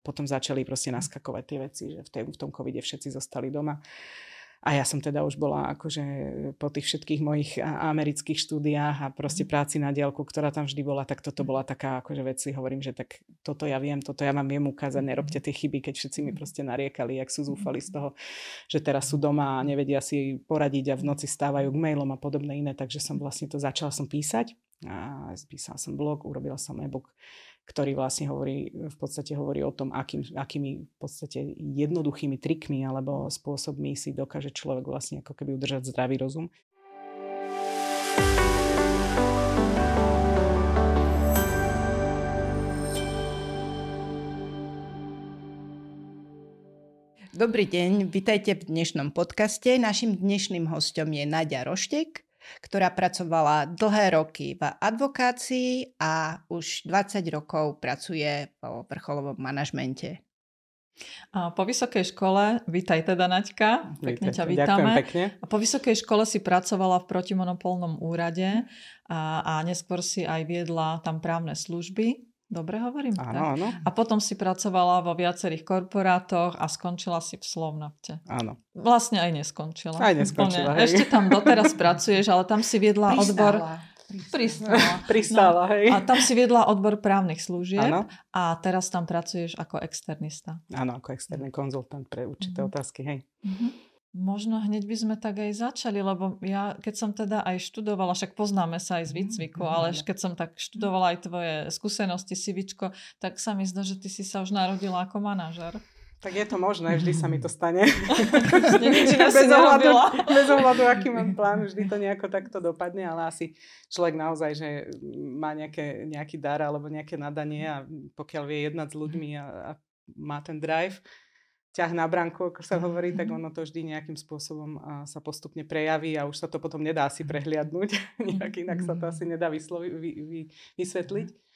potom začali proste naskakovať tie veci, že v, tej, v tom covide všetci zostali doma. A ja som teda už bola akože po tých všetkých mojich amerických štúdiách a proste mhm. práci na diálku, ktorá tam vždy bola, tak toto bola taká akože vec si hovorím, že tak toto ja viem, toto ja vám viem ukázať, nerobte tie chyby, keď všetci mi proste nariekali, jak sú zúfali z toho, že teraz sú doma a nevedia si poradiť a v noci stávajú k mailom a podobné iné, takže som vlastne to začala som písať a spísala som blog, urobila som e-book ktorý vlastne hovorí, v podstate hovorí o tom, akým, akými v podstate jednoduchými trikmi alebo spôsobmi si dokáže človek vlastne ako keby udržať zdravý rozum. Dobrý deň, vitajte v dnešnom podcaste. Našim dnešným hostom je Nadia Roštek, ktorá pracovala dlhé roky v advokácii a už 20 rokov pracuje vo vrcholovom manažmente. Po vysokej škole, vítaj teda Naďka, pekne ťa vítame. pekne. A po vysokej škole si pracovala v protimonopolnom úrade a, a neskôr si aj viedla tam právne služby. Dobre hovorím? Áno, tak? áno. A potom si pracovala vo viacerých korporátoch a skončila si v Slovnafte. Áno. Vlastne aj neskončila. Aj neskončila, hej. Ešte tam doteraz pracuješ, ale tam si viedla Pristála. odbor... Pristála. Pristála, no. hej. A tam si viedla odbor právnych služieb áno. a teraz tam pracuješ ako externista. Áno, ako externý konzultant pre určité mm-hmm. otázky, hej. Mm-hmm. Možno hneď by sme tak aj začali, lebo ja, keď som teda aj študovala, však poznáme sa aj z výcviku, mm, ale keď som tak študovala aj tvoje skúsenosti, Sivičko, tak sa mi zdá, že ty si sa už narodila ako manažer. Tak je to možné, vždy sa mi to stane. bez, ohľadu, bez ohľadu, aký mám plán, vždy to nejako takto dopadne, ale asi človek naozaj, že má nejaké, nejaký dar alebo nejaké nadanie a pokiaľ vie jednať s ľuďmi a, a má ten drive, ťah na branku, ako sa hovorí, tak mhm. ono to vždy nejakým spôsobom sa postupne prejaví a už sa to potom nedá si prehliadnúť. Nejak inak sa to asi nedá vyslovi, vy, vy, vysvetliť.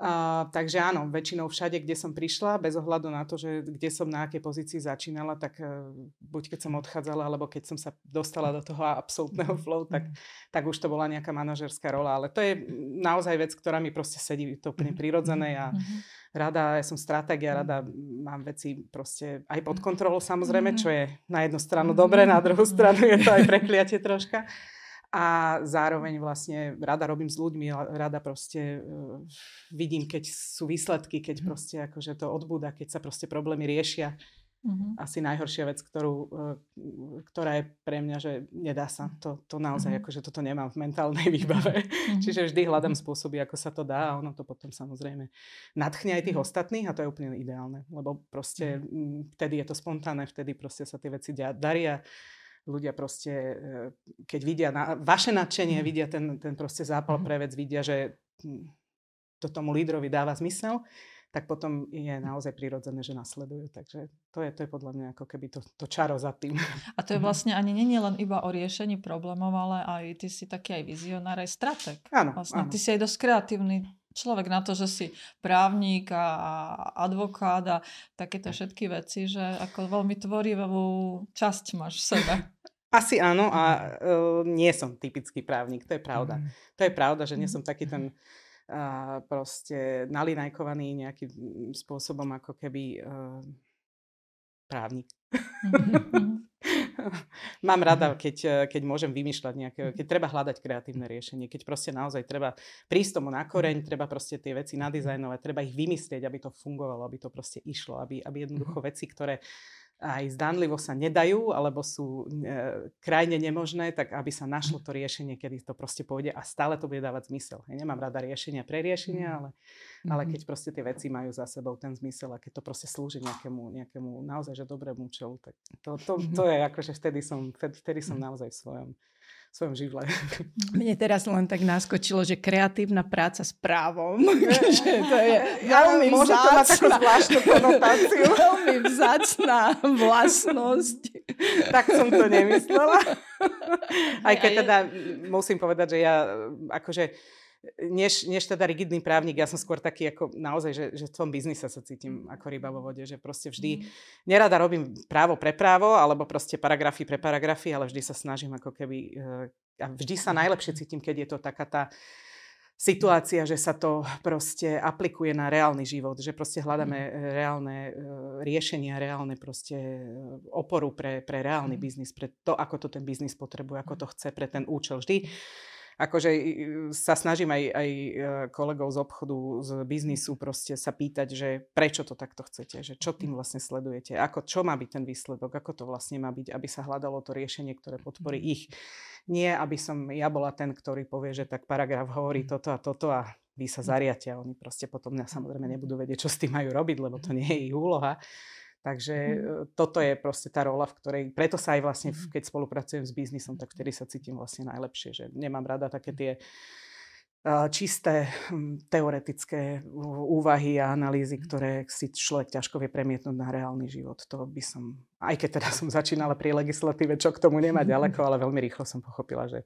A, takže áno, väčšinou všade, kde som prišla, bez ohľadu na to, že kde som na akej pozícii začínala, tak uh, buď keď som odchádzala, alebo keď som sa dostala do toho absolútneho flow, tak, tak už to bola nejaká manažerská rola. Ale to je naozaj vec, ktorá mi proste sedí, to úplne prirodzené a rada, ja som stratégia, rada mám veci proste aj pod kontrolou samozrejme, čo je na jednu stranu dobre, na druhú stranu je to aj prekliatie troška. A zároveň vlastne rada robím s ľuďmi, rada proste uh, vidím, keď sú výsledky, keď proste akože to odbúda, keď sa proste problémy riešia. Uh-huh. Asi najhoršia vec, ktorú, uh, ktorá je pre mňa, že nedá sa. To, to naozaj, uh-huh. akože toto nemám v mentálnej výbave. Uh-huh. Čiže vždy hľadám spôsoby, ako sa to dá a ono to potom samozrejme nadchne aj tých uh-huh. ostatných a to je úplne ideálne. Lebo proste uh-huh. vtedy je to spontánne, vtedy proste sa tie veci daria ľudia proste, e, keď vidia na, vaše nadšenie, mm. vidia ten, ten proste zápal mm. pre vec, vidia, že hm, to tomu lídrovi dáva zmysel, tak potom je naozaj prirodzené, že nasledujú. Takže to je, to je podľa mňa ako keby to, to čaro za tým. A to je vlastne ani nie len iba o riešení problémov, ale aj ty si taký aj vizionár, aj strateg. Áno, vlastne. áno. Ty si aj dosť kreatívny človek na to, že si právnik a advokát a takéto všetky veci, že ako veľmi tvorivú časť máš v sebe. Asi áno a uh, nie som typický právnik, to je pravda. Mm. To je pravda, že nie som taký ten uh, proste nalinajkovaný nejakým spôsobom ako keby uh, právnik. Mm-hmm. Mám rada, keď, keď môžem vymýšľať nejaké, keď treba hľadať kreatívne riešenie, keď proste naozaj treba prísť tomu na koreň, treba proste tie veci nadizajnovať, treba ich vymyslieť, aby to fungovalo, aby to proste išlo, aby, aby jednoducho veci, ktoré aj zdanlivo sa nedajú, alebo sú e, krajne nemožné, tak aby sa našlo to riešenie, kedy to proste pôjde a stále to bude dávať zmysel. Ja nemám rada riešenia pre riešenia, mm. ale, ale keď proste tie veci majú za sebou ten zmysel a keď to proste slúži nejakému, nejakému naozaj že dobrému účelu, tak to, to, to je akože vtedy som, vtedy som naozaj v svojom svojom živle. Mne teraz len tak naskočilo, že kreatívna práca s právom. že to je veľmi ja, Môže to mať takú zvláštnu konotáciu. veľmi vzácná vlastnosť. tak som to nemyslela. Aj keď teda musím povedať, že ja akože než, než teda rigidný právnik, ja som skôr taký ako naozaj, že, že v tom biznise sa cítim ako ryba vo vode, že proste vždy, mm. nerada robím právo pre právo, alebo proste paragrafy pre paragrafy, ale vždy sa snažím ako keby, eh, a vždy sa najlepšie cítim, keď je to taká tá situácia, že sa to proste aplikuje na reálny život, že proste hľadáme mm. reálne uh, riešenia, reálne proste oporu pre, pre reálny mm. biznis, pre to, ako to ten biznis potrebuje, ako to chce pre ten účel. Vždy akože sa snažím aj, aj e, kolegov z obchodu, z biznisu proste sa pýtať, že prečo to takto chcete, že čo tým vlastne sledujete, ako, čo má byť ten výsledok, ako to vlastne má byť, aby sa hľadalo to riešenie, ktoré podporí mm-hmm. ich. Nie, aby som ja bola ten, ktorý povie, že tak paragraf hovorí mm-hmm. toto a toto a vy sa zariate a oni proste potom samozrejme nebudú vedieť, čo s tým majú robiť, lebo to nie je ich úloha. Takže mm. toto je proste tá rola, v ktorej, preto sa aj vlastne, mm. keď spolupracujem s biznisom, tak vtedy sa cítim vlastne najlepšie, že nemám rada také tie čisté hm, teoretické úvahy a analýzy, ktoré si človek ťažko vie premietnúť na reálny život. To by som, aj keď teda som začínala pri legislatíve, čo k tomu nemá ďaleko, ale veľmi rýchlo som pochopila, že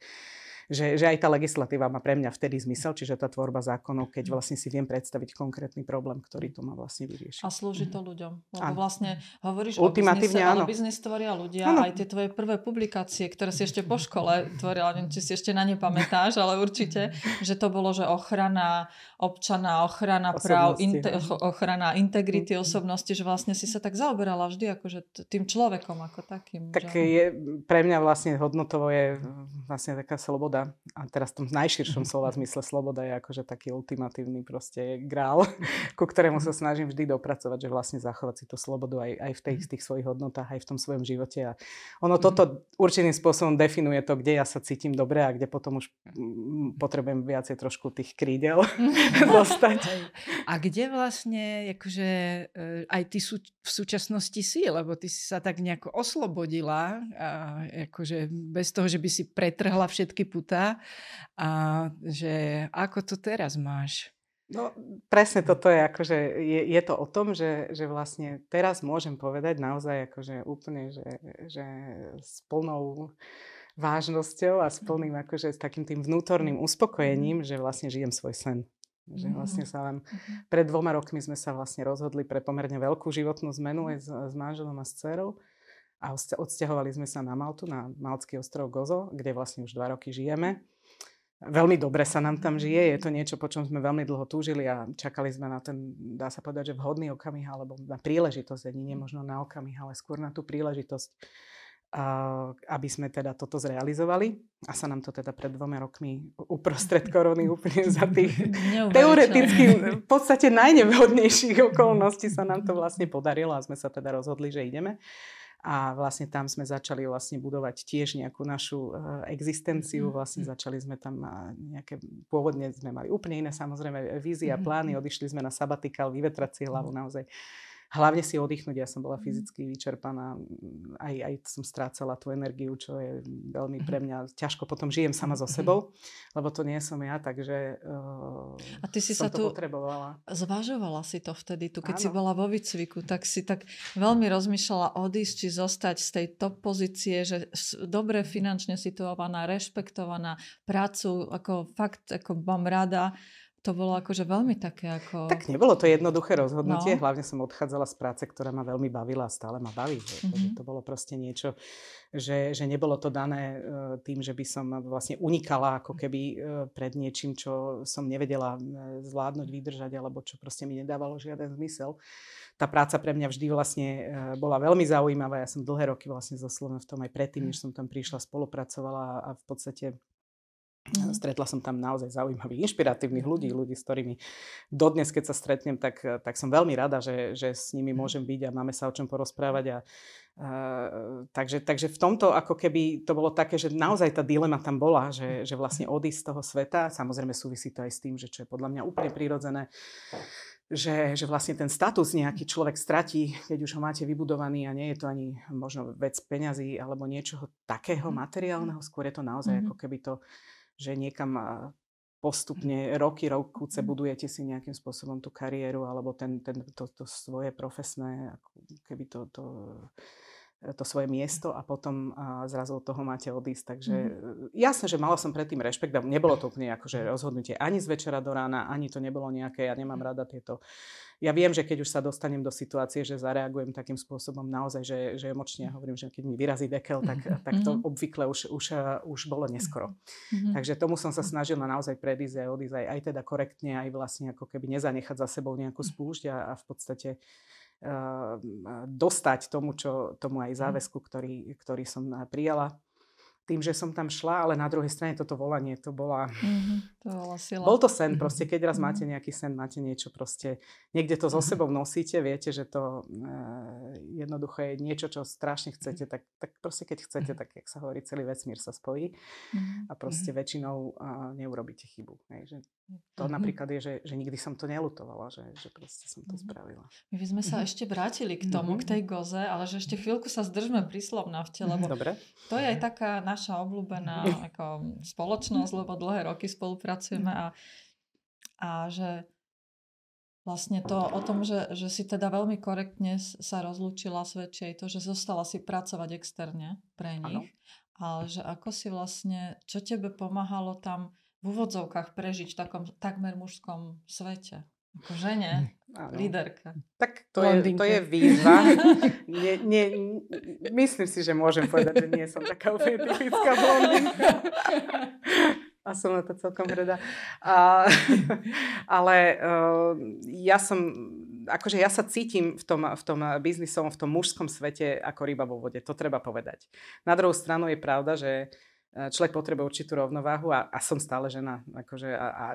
že, že aj tá legislatíva má pre mňa vtedy zmysel, čiže tá tvorba zákonov, keď mhm. vlastne si viem predstaviť konkrétny problém, ktorý to má vlastne vyriešiť. A slúži to mhm. ľuďom. Lebo áno. vlastne hovoríš o biznise, áno. biznis tvoria ľudia. Áno. Aj tie tvoje prvé publikácie, ktoré si ešte po škole tvorila, neviem, či si ešte na ne pamätáš, ale určite, že to bolo, že ochrana občana, ochrana osobnosti, práv, inte, ochrana integrity mhm. osobnosti, že vlastne si sa tak zaoberala vždy akože tým človekom ako takým. Tak že... je, pre mňa vlastne hodnotovo je vlastne taká sloboda sloboda, a teraz v tom najširšom slova zmysle sloboda je akože taký ultimatívny proste grál, ku ktorému sa snažím vždy dopracovať, že vlastne zachovať si tú slobodu aj, aj v tých, tých svojich hodnotách, aj v tom svojom živote. A ono toto určitým spôsobom definuje to, kde ja sa cítim dobre a kde potom už potrebujem viacej trošku tých krídel dostať. A kde vlastne akože, e, aj ty sú v súčasnosti si, lebo ty si sa tak nejako oslobodila, a akože bez toho, že by si pretrhla všetky puty púta a že ako to teraz máš? No presne toto je, akože je, je to o tom, že, že vlastne teraz môžem povedať naozaj akože úplne, že, že s plnou vážnosťou a s plným akože s takým tým vnútorným uspokojením, že vlastne žijem svoj sen. Že mhm. vlastne sa len mhm. pred dvoma rokmi sme sa vlastne rozhodli pre pomerne veľkú životnú zmenu aj s, s manželom a s dcerou a odsťahovali sme sa na Maltu, na Maltský ostrov Gozo, kde vlastne už dva roky žijeme. Veľmi dobre sa nám tam žije, je to niečo, po čom sme veľmi dlho túžili a čakali sme na ten, dá sa povedať, že vhodný okamih alebo na príležitosť, ani nie možno na okamih, ale skôr na tú príležitosť, aby sme teda toto zrealizovali. A sa nám to teda pred dvoma rokmi uprostred korony úplne za tých teoreticky v podstate najnevhodnejších okolností sa nám to vlastne podarilo a sme sa teda rozhodli, že ideme a vlastne tam sme začali vlastne budovať tiež nejakú našu uh, existenciu. Mm-hmm. Vlastne začali sme tam uh, nejaké, pôvodne sme mali úplne iné samozrejme vízie a plány, mm-hmm. odišli sme na sabatikál, vyvetrať si hlavu naozaj hlavne si oddychnúť. Ja som bola mhm. fyzicky vyčerpaná, aj, aj som strácala tú energiu, čo je veľmi pre mhm. mňa ťažko. Potom žijem sama so mhm. sebou, lebo to nie som ja, takže uh, A ty si sa tu potrebovala. Zvažovala si to vtedy, tu keď Áno. si bola vo výcviku, tak si tak veľmi rozmýšľala odísť, či zostať z tej top pozície, že dobre finančne situovaná, rešpektovaná, prácu, ako fakt, ako mám rada to bolo akože veľmi také ako... Tak nebolo to jednoduché rozhodnutie, no. hlavne som odchádzala z práce, ktorá ma veľmi bavila a stále ma baví. Mm-hmm. To bolo proste niečo, že, že nebolo to dané uh, tým, že by som vlastne unikala ako keby uh, pred niečím, čo som nevedela uh, zvládnuť, vydržať, alebo čo proste mi nedávalo žiaden zmysel. Tá práca pre mňa vždy vlastne bola veľmi zaujímavá. Ja som dlhé roky vlastne so Slovom v tom aj predtým, než som tam prišla, spolupracovala a v podstate Mm. Stretla som tam naozaj zaujímavých, inšpiratívnych ľudí, ľudí, s ktorými dodnes, keď sa stretnem, tak, tak som veľmi rada, že, že s nimi mhm. môžem byť a máme sa o čom porozprávať. A, a, takže, takže v tomto ako keby to bolo také, že naozaj tá dilema tam bola, že, že vlastne odísť z toho sveta, samozrejme súvisí to aj s tým, že čo je podľa mňa úplne prirodzené, že, že vlastne ten status nejaký človek stratí, keď už ho máte vybudovaný a nie je to ani možno vec peňazí alebo niečoho takého mhm. materiálneho, skôr je to naozaj mm-hmm. ako keby to že niekam postupne roky, rokuce mhm. budujete si nejakým spôsobom tú kariéru alebo ten, ten, to, to svoje profesné, keby to, to to svoje miesto a potom zrazu od toho máte odísť. Takže mm. jasné, že mala som predtým rešpekt a nebolo to úplne akože rozhodnutie ani z večera do rána, ani to nebolo nejaké, ja nemám rada tieto ja viem, že keď už sa dostanem do situácie, že zareagujem takým spôsobom naozaj, že, že emočne, ja hovorím, že keď mi vyrazí dekel, tak, tak to mhm. obvykle už, už, už bolo neskoro. Mm-hmm. Takže tomu som sa snažila naozaj predísť aj odísť, aj, aj teda korektne, aj vlastne ako keby nezanechať za sebou nejakú spúšť a, a v podstate dostať tomu, čo, tomu aj záväzku, ktorý, ktorý som prijala tým, že som tam šla, ale na druhej strane toto volanie, to bola... Mm-hmm, to bola sila. Bol to sen proste, keď raz mm-hmm. máte nejaký sen, máte niečo proste, niekde to so sebou nosíte, viete, že to e, jednoducho je niečo, čo strašne chcete, tak, tak proste keď chcete, tak jak sa hovorí, celý vesmír sa spojí mm-hmm. a proste väčšinou e, neurobíte chybu. Hej, že to mm-hmm. napríklad je, že, že nikdy som to nelutovala, že, že proste som to mm-hmm. spravila. My by sme sa mm-hmm. ešte vrátili k tomu, mm-hmm. k tej goze, ale že ešte chvíľku sa zdržme pri slovnavte, lebo Dobre. to je aj taká naša obľúbená ako spoločnosť, lebo dlhé roky spolupracujeme a, a že vlastne to o tom, že, že si teda veľmi korektne sa rozlúčila svedčí to, že zostala si pracovať externe pre nich. Ano. Ale že ako si vlastne, čo tebe pomáhalo tam v úvodzovkách prežiť v takom takmer mužskom svete? Ako žene, ano. líderka. Tak to je, to je výzva. nie, nie, myslím si, že môžem povedať, že nie som taká úplne typická blondinka. A som na to celkom hrdá. A, ale uh, ja som, akože ja sa cítim v tom, v tom biznisovom, v tom mužskom svete ako ryba vo vode. To treba povedať. Na druhú stranu je pravda, že človek potrebuje určitú rovnováhu a, a som stále žena. Akože a, a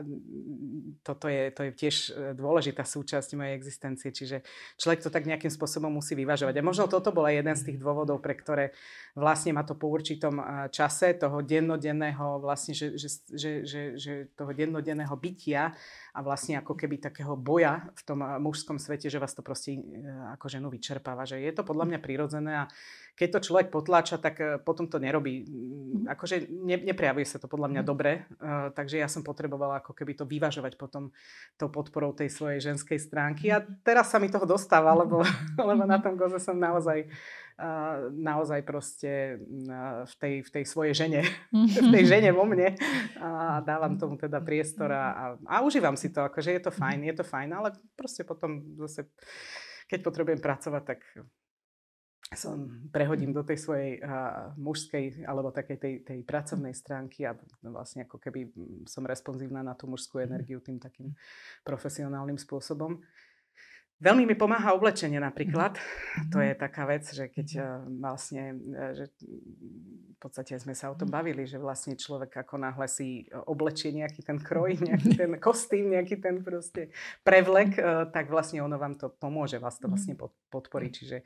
toto je, to je tiež eh, dôležitá súčasť mojej existencie, čiže človek to tak nejakým spôsobom musí vyvažovať. A možno toto bola jeden z tých dôvodov, pre ktoré vlastne ma to po určitom eh, čase toho dennodenného vlastne, že, že, že, že, že toho dennodenného bytia a vlastne ako keby takého boja v tom mužskom svete, že vás to proste ako ženu vyčerpáva. Že je to podľa mňa prirodzené a keď to človek potláča, tak e, potom to nerobí. Mm, akože ne, neprejavuje sa to podľa mňa mhm. dobre, uh, takže ja som potrebovala ako keby to vyvažovať potom tou podporou tej svojej ženskej stránky. A mhm. teraz sa mi toho dostáva, lebo, lebo na tom goze som naozaj uh, naozaj proste uh, v, tej, v tej svojej žene, v tej žene vo mne. A dávam tomu teda priestor a, a, a užívam si to, akože je to fajn, je to fajn, ale proste potom zase keď potrebujem pracovať, tak som prehodím do tej svojej uh, mužskej alebo takej tej, tej pracovnej stránky a vlastne ako keby som responsívna na tú mužskú mhm. energiu tým takým profesionálnym spôsobom. Veľmi mi pomáha oblečenie napríklad. To je taká vec, že keď uh, vlastne, uh, že v podstate sme sa o tom bavili, že vlastne človek ako náhle si oblečie nejaký ten kroj, nejaký ten kostým, nejaký ten proste prevlek, uh, tak vlastne ono vám to pomôže, vás to vlastne podporí. Čiže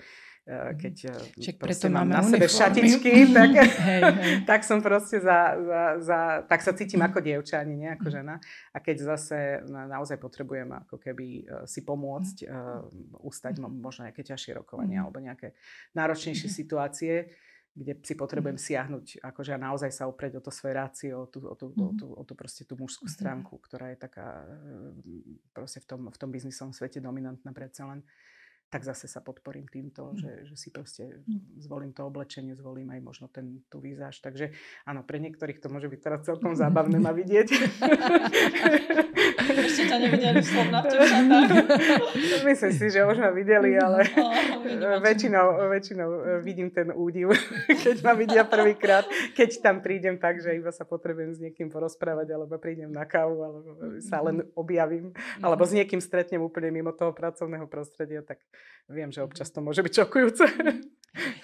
keď eh, Čak preto mám na sebe šatičky, tak, hej, hej. tak som proste za, za, za, tak sa cítim ako dievča, ani nie ako žena. A keď zase naozaj potrebujem ako keby eh, si pomôcť uh, ustať možno nejaké ťažšie rokovania mhm. alebo nejaké náročnejšie mhm. situácie, kde si potrebujem mhm. siahnuť, akože naozaj sa oprieť o to svoje rácio, o tú, o tú, o tú, o tú, proste tú mužskú stránku, ktorá je taká proste v tom, v tom biznisovom svete dominantná predsa len tak zase sa podporím týmto, mm. že, že si proste mm. zvolím to oblečenie, zvolím aj možno ten, tú výzáž. Takže áno, pre niektorých to môže byť teraz celkom zábavné ma vidieť. Ešte ťa nevideli v Myslím si, že už ma videli, ale väčšinou, väčšinou e, vidím ten údiv, keď ma vidia prvýkrát, keď tam prídem tak, že iba sa potrebujem s niekým porozprávať, alebo prídem na kávu, alebo sa len objavím, alebo s niekým stretnem úplne mimo toho pracovného prostredia, tak viem, že občas to môže byť šokujúce.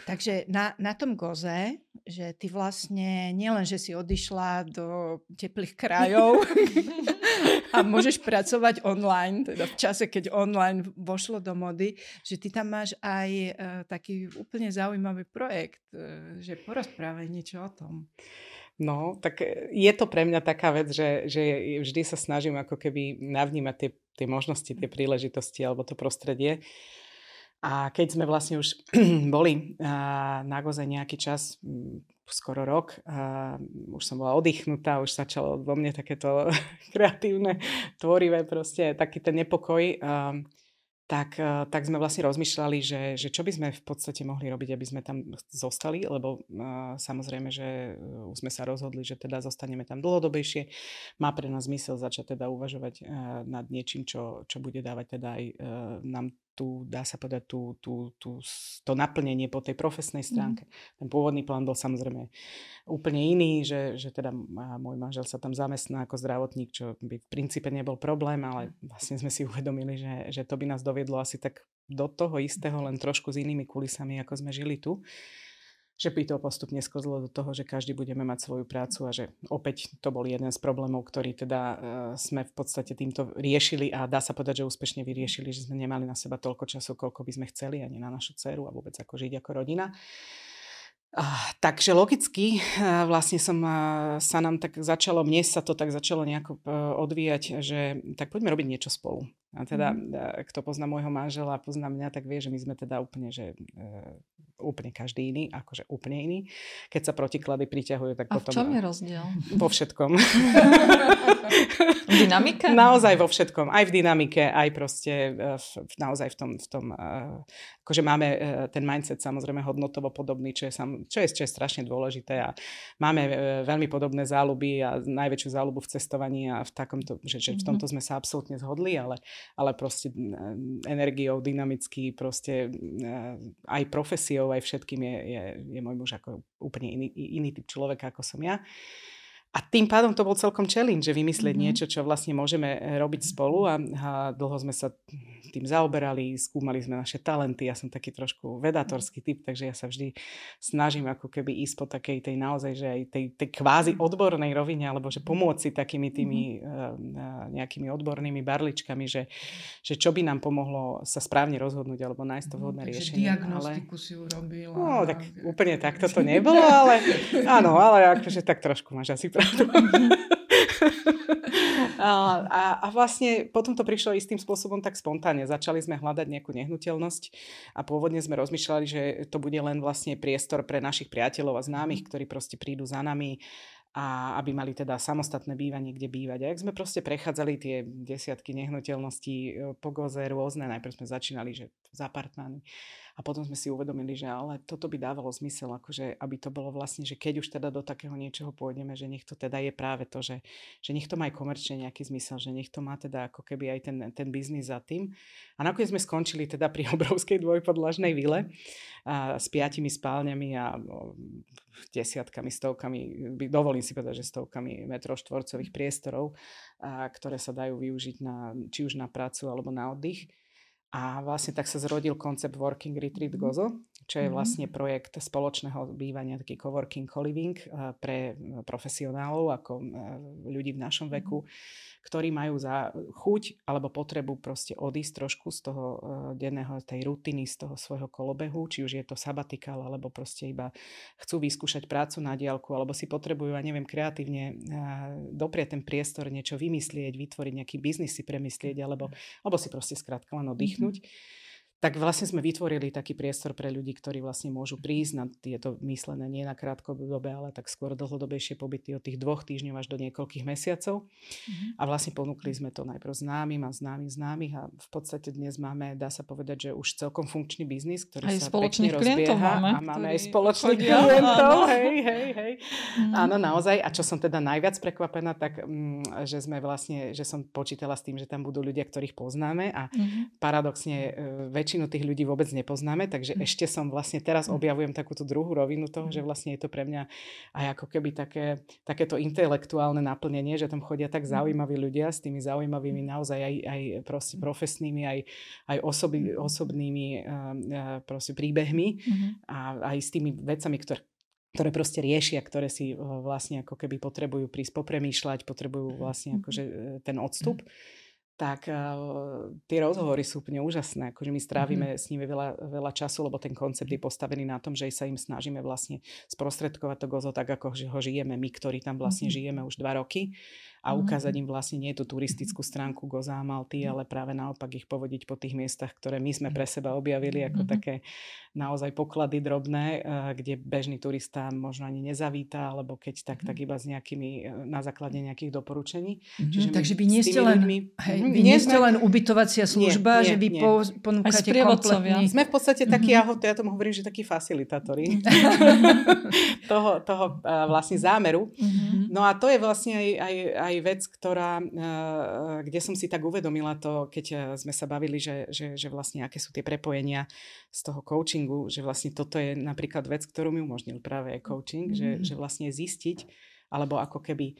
Takže na, na tom goze, že ty vlastne nielen, že si odišla do teplých krajov a môžeš pracovať online, teda v čase, keď online vošlo do mody, že ty tam máš aj uh, taký úplne zaujímavý projekt, uh, že porozprávaj niečo o tom. No, tak e, je to pre mňa taká vec, že, že vždy sa snažím ako keby navnímať tie, tie možnosti, tie príležitosti alebo to prostredie. A keď sme vlastne už boli na Goze nejaký čas, skoro rok, už som bola oddychnutá, už začalo vo mne takéto kreatívne, tvorivé proste, taký ten nepokoj. tak, tak sme vlastne rozmýšľali, že, že čo by sme v podstate mohli robiť, aby sme tam zostali, lebo samozrejme, že uh, už sme sa rozhodli, že teda zostaneme tam dlhodobejšie. Má pre nás zmysel začať teda uvažovať nad niečím, čo, čo bude dávať teda aj uh, nám tú, dá sa povedať, tú, tú, tú, to naplnenie po tej profesnej mhm. stránke. Mm. Ten pôvodný plán bol samozrejme úplne iný, že, že teda môj manžel sa tam zamestná ako zdravotník, čo by v princípe nebol problém, ale vlastne sme si uvedomili, že, že to by nás doviedlo asi tak do toho istého, len trošku s inými kulisami, ako sme žili tu že by to postupne sklzlo do toho, že každý budeme mať svoju prácu a že opäť to bol jeden z problémov, ktorý teda uh, sme v podstate týmto riešili a dá sa povedať, že úspešne vyriešili, že sme nemali na seba toľko času, koľko by sme chceli, ani na našu dceru a vôbec ako žiť ako rodina. Takže logicky uh, vlastne som, uh, sa nám tak začalo, mne sa to tak začalo nejako odvíjať, že tak poďme robiť niečo spolu. A teda, mm. kto pozná môjho manžela a pozná mňa, tak vie, že my sme teda úplne, že úplne každý iný, akože úplne iný. Keď sa protiklady priťahujú, tak a potom... v čom je rozdiel? Vo všetkom. v dynamike? Naozaj vo všetkom. Aj v dynamike, aj proste e, v, naozaj v tom, v tom uh, akože máme uh, ten mindset samozrejme hodnotovo podobný, čo je, sam, čo je, čo je strašne dôležité a máme veľmi podobné záľuby a najväčšiu záľubu v cestovaní a v takomto, že, že v tomto mhm. sme sa absolútne zhodli, ale, ale proste energiou, dynamicky, proste aj profesiou aj všetkým je, je, je môj muž ako úplne iný, iný typ človeka, ako som ja. A tým pádom to bol celkom challenge, že vymyslieť mm-hmm. niečo, čo vlastne môžeme eh, robiť spolu a, a dlho sme sa tým zaoberali, skúmali sme naše talenty. Ja som taký trošku vedatorský typ, takže ja sa vždy snažím ako keby ísť po takej tej naozaj, že aj tej, tej kvázi odbornej rovine, alebo že pomôcť si takými tými mm-hmm. nejakými odbornými barličkami, že, že čo by nám pomohlo sa správne rozhodnúť alebo nájsť to mhm, vhodné takže riešenie. diagnostiku ale... si urobila. No, tak úplne takto to nebolo, ale áno, ale akože tak trošku máš asi pravdu. a, a, a vlastne potom to prišlo istým spôsobom tak spontánne. Začali sme hľadať nejakú nehnuteľnosť a pôvodne sme rozmýšľali, že to bude len vlastne priestor pre našich priateľov a známych, ktorí proste prídu za nami a aby mali teda samostatné bývanie, kde bývať. A ak sme proste prechádzali tie desiatky nehnuteľností e, po Goze rôzne, najprv sme začínali, že apartmány a potom sme si uvedomili, že ale toto by dávalo zmysel, akože, aby to bolo vlastne, že keď už teda do takého niečoho pôjdeme, že nech to teda je práve to, že, že nech to má aj komerčne nejaký zmysel, že nech to má teda ako keby aj ten, ten biznis za tým. A nakoniec sme skončili teda pri obrovskej dvojpodlažnej vile a, s piatimi spálňami a o, desiatkami, stovkami, dovolím si povedať, že stovkami metrov štvorcových priestorov, a, ktoré sa dajú využiť na, či už na prácu alebo na oddych. A vlastne tak sa zrodil koncept Working Retreat mhm. Gozo, čo je mhm. vlastne projekt spoločného bývania, taký coworking, co-living eh, pre profesionálov ako eh, ľudí v našom veku, mm ktorí majú za chuť alebo potrebu proste odísť trošku z toho denného, tej rutiny, z toho svojho kolobehu, či už je to sabatikál, alebo proste iba chcú vyskúšať prácu na diálku, alebo si potrebujú, a neviem, kreatívne doprieť ten priestor, niečo vymyslieť, vytvoriť nejaký biznis si premyslieť, alebo, alebo si proste skrátka len oddychnúť. Mm-hmm tak vlastne sme vytvorili taký priestor pre ľudí, ktorí vlastne môžu prísť na tieto myslené nie na krátko dobe, ale tak skôr dlhodobejšie pobyty od tých dvoch týždňov až do niekoľkých mesiacov. Mm-hmm. A vlastne ponúkli sme to najprv známym a známym známych a v podstate dnes máme, dá sa povedať, že už celkom funkčný biznis, ktorý aj sa pekne rozbieha. Máme, a máme aj spoločných klientov. Hej, hej, hej. Mm-hmm. Áno, naozaj. A čo som teda najviac prekvapená, tak mm, že sme vlastne, že som počítala s tým, že tam budú ľudia, ktorých poznáme a mm-hmm. paradoxne e, väčšinu tých ľudí vôbec nepoznáme, takže mm. ešte som vlastne teraz mm. objavujem takúto druhú rovinu toho, že mm. vlastne je to pre mňa aj ako keby také, takéto intelektuálne naplnenie, že tam chodia tak zaujímaví ľudia s tými zaujímavými naozaj aj, aj proste profesnými, aj, aj osoby, osobnými uh, proste príbehmi a aj s tými vecami, ktoré ktoré proste riešia, ktoré si vlastne ako keby potrebujú prísť popremýšľať, potrebujú vlastne akože ten odstup. Mm tak uh, tie rozhovory sú úplne úžasné. Akože my strávime mm-hmm. s nimi veľa, veľa času, lebo ten koncept je postavený na tom, že sa im snažíme vlastne sprostredkovať to gozo tak, ako ho žijeme my, ktorí tam vlastne mm-hmm. žijeme už dva roky. a ukázať im vlastne nie tú turistickú stránku Goza a Malty, ale práve naopak ich povodiť po tých miestach, ktoré my sme pre seba objavili ako také naozaj poklady drobné, eh, kde bežný turista možno ani nezavíta, alebo keď tak, tak iba s nejakými, eh, na základe nejakých doporučení. Mm-hmm. Čiže Takže vy nie ste len, ľuďmi, hej, mhm, vy nie len ubytovacia služba, nie, nie, že vy nie. ponúkate kompletný... Sme v podstate takí, mm-hmm. ja tomu hovorím, že takí facilitátori toho, toho uh, vlastne zámeru. Mm-hmm. No a to je vlastne aj, aj, aj vec, ktorá, kde som si tak uvedomila to, keď sme sa bavili, že, že, že vlastne aké sú tie prepojenia z toho coachingu coachingu, že vlastne toto je napríklad vec, ktorú mi umožnil práve coaching, mm-hmm. že, že vlastne zistiť, alebo ako keby e,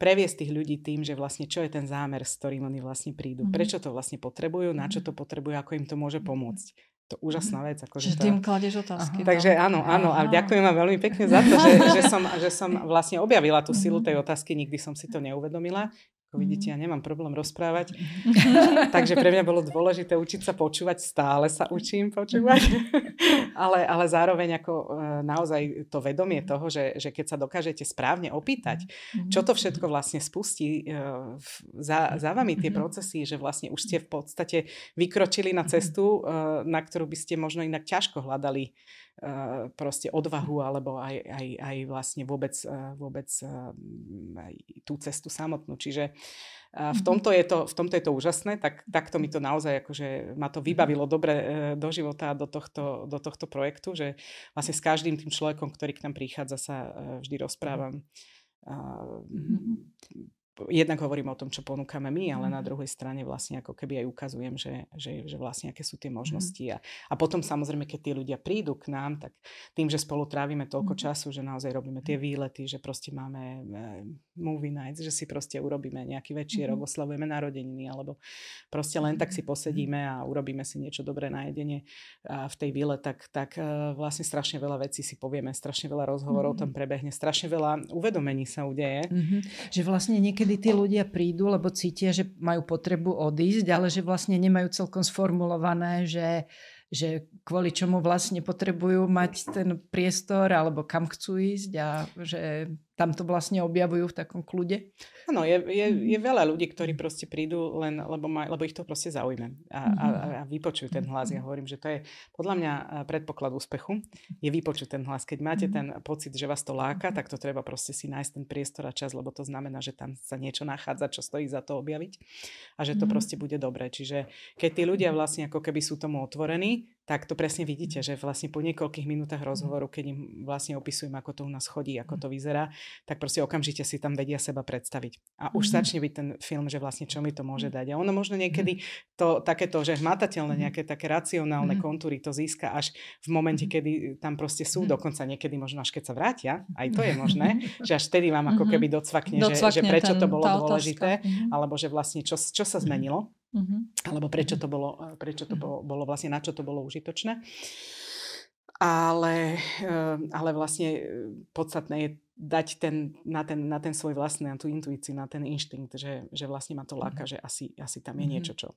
previesť tých ľudí tým, že vlastne čo je ten zámer, s ktorým oni vlastne prídu. Mm-hmm. Prečo to vlastne potrebujú, na čo to potrebujú, ako im to môže pomôcť. To úžasná vec. Ako, že tým kladeš otázky. Aha. Takže áno, áno. A ďakujem vám veľmi pekne za to, že, že, som, že som vlastne objavila tú silu tej otázky. Nikdy som si to neuvedomila. Ako vidíte, ja mhm. nemám problém rozprávať. Takže pre mňa bolo dôležité učiť sa počúvať. Stále sa učím počúvať. ale, ale zároveň ako e, naozaj to vedomie toho, že, že keď sa dokážete správne opýtať, čo to všetko vlastne spustí e, za, za vami tie procesy, že vlastne už ste v podstate vykročili na cestu, e, na ktorú by ste možno inak ťažko hľadali proste odvahu alebo aj, aj, aj vlastne vôbec, vôbec aj tú cestu samotnú. Čiže v mhm. tomto je to, v tomto je to úžasné, tak, takto mi to naozaj akože ma to vybavilo dobre do života do tohto, do tohto projektu, že vlastne s každým tým človekom, ktorý k nám prichádza, sa vždy rozprávam. Mm-hmm jednak hovorím o tom, čo ponúkame my, ale na mhm. druhej strane vlastne ako keby aj ukazujem, že, že, že vlastne aké sú tie mhm. možnosti. A, a potom samozrejme, keď tí ľudia prídu k nám, tak tým, že spolu trávime toľko mhm. času, že naozaj robíme tie výlety, že proste máme uh, movie nights, že si proste urobíme nejaký večer, mm-hmm. oslavujeme narodeniny, alebo proste len tak si posedíme a urobíme si niečo dobré na jedenie uh, v tej výle, tak, tak uh, vlastne strašne veľa vecí si povieme, strašne veľa rozhovorov mm-hmm. tam prebehne, strašne veľa uvedomení sa udeje. Mm-hmm. Že vlastne niekedy kedy tí ľudia prídu, lebo cítia, že majú potrebu odísť, ale že vlastne nemajú celkom sformulované, že že kvôli čomu vlastne potrebujú mať ten priestor alebo kam chcú ísť a že tam to vlastne objavujú v takom kľude? Áno, je, je, je mhm. veľa ľudí, ktorí proste prídu len, lebo, maj, lebo ich to proste zaujme a, a, mhm. a vypočujú ten hlas. Ja hovorím, že to je podľa mňa predpoklad úspechu, je vypočuť ten hlas. Keď máte mhm. ten pocit, že vás to láka, tak to treba proste si nájsť ten priestor a čas, lebo to znamená, že tam sa niečo nachádza, čo stojí za to objaviť a že to proste bude dobré. Čiže keď tí ľudia vlastne ako keby sú tomu otvorení, tak to presne vidíte, že vlastne po niekoľkých minútach rozhovoru, keď im vlastne opisujem, ako to u nás chodí, ako to vyzerá, tak proste okamžite si tam vedia seba predstaviť. A už začne byť ten film, že vlastne čo mi to môže dať. A ono možno niekedy to takéto, že hmatateľné, nejaké také racionálne kontúry to získa až v momente, kedy tam proste sú, dokonca niekedy možno až keď sa vrátia, aj to je možné, že až vtedy vám ako keby docvakne, docvakne že, že prečo ten, to bolo dôležité, alebo že vlastne čo, čo sa zmenilo. Mm-hmm. Alebo prečo to, bolo, prečo to bolo, bolo vlastne, na čo to bolo užitočné. Ale, eh, ale vlastne eh, podstatné je dať ten, na, ten, na ten svoj vlastný, na tú intuíciu, na ten inštinkt, že, že vlastne ma to láka, mm-hmm. že asi, asi tam je mm-hmm. niečo, čo,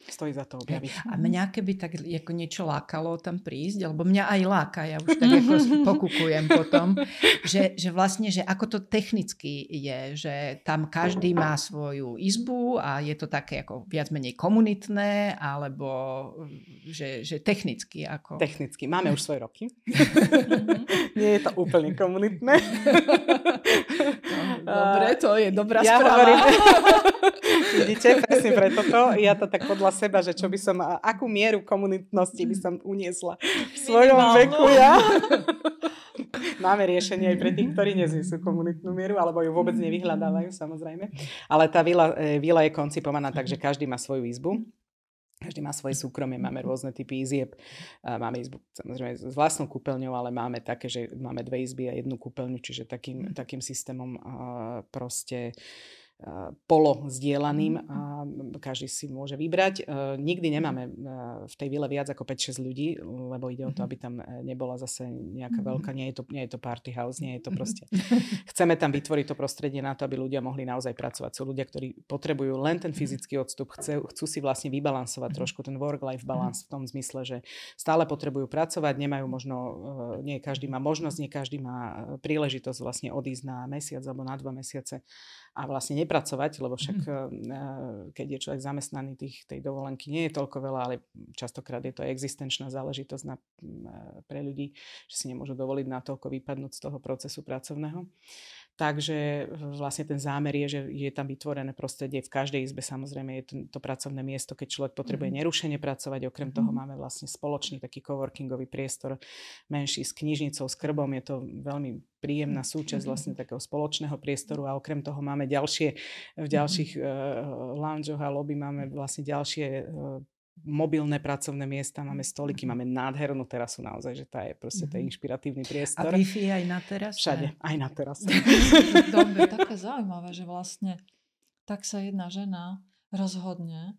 Stojí za to objaviť. A mňa keby tak ako niečo lákalo tam prísť, alebo mňa aj láka, ja už tak ako pokukujem potom, že, že vlastne, že ako to technicky je, že tam každý má svoju izbu a je to také ako viac menej komunitné, alebo že, že technicky ako... Technicky. Máme už svoje roky. Nie je to úplne komunitné. No, dobre, to je dobrá ja správa. Hovorím, vidíte, presne preto to. Ja to tak podľa seba, že čo by som, akú mieru komunitnosti by som uniesla v svojom Minimálno. veku ja. Máme riešenie aj pre tých, ktorí neznesú komunitnú mieru, alebo ju vôbec nevyhľadávajú, samozrejme. Ale tá vila, e, vila je koncipovaná tak, že každý má svoju izbu. Každý má svoje súkromie, máme rôzne typy izieb. Máme izbu samozrejme s vlastnou kúpeľňou, ale máme také, že máme dve izby a jednu kúpeľňu, čiže takým, takým systémom proste polo zdieľaným a každý si môže vybrať. E, nikdy nemáme e, v tej vile viac ako 5-6 ľudí, lebo ide o to, mhm. aby tam e, nebola zase nejaká mhm. veľká, nie je to, nie je to party house, nie je to proste. Chceme tam vytvoriť to prostredie na to, aby ľudia mohli naozaj pracovať. Sú ľudia, ktorí potrebujú len ten fyzický odstup, chcú, chcú si vlastne vybalansovať trošku ten work-life balance v tom zmysle, že stále potrebujú pracovať, nemajú možno, nie každý má možnosť, nie každý má príležitosť vlastne odísť na mesiac alebo na dva mesiace a vlastne nepracovať, lebo však mm. keď je človek zamestnaný, tých, tej dovolenky nie je toľko veľa, ale častokrát je to existenčná záležitosť na, pre ľudí, že si nemôžu dovoliť na toľko vypadnúť z toho procesu pracovného. Takže vlastne ten zámer je, že je tam vytvorené prostredie v každej izbe. Samozrejme je to, to pracovné miesto, keď človek potrebuje mm-hmm. nerušene pracovať. Okrem mm-hmm. toho máme vlastne spoločný taký coworkingový priestor menší s knižnicou, s krbom. Je to veľmi príjemná súčasť mhm. vlastne takého spoločného priestoru a okrem toho máme ďalšie, v ďalších uh, loungeoch a lobby máme vlastne ďalšie uh, mobilné pracovné miesta, máme stoliky, mhm. máme nádhernú terasu naozaj, že tá je proste ten mhm. inšpiratívny priestor. A Wi-Fi aj na terase? Všade, aj na terase. Dobre, také zaujímavé, že vlastne tak sa jedna žena rozhodne,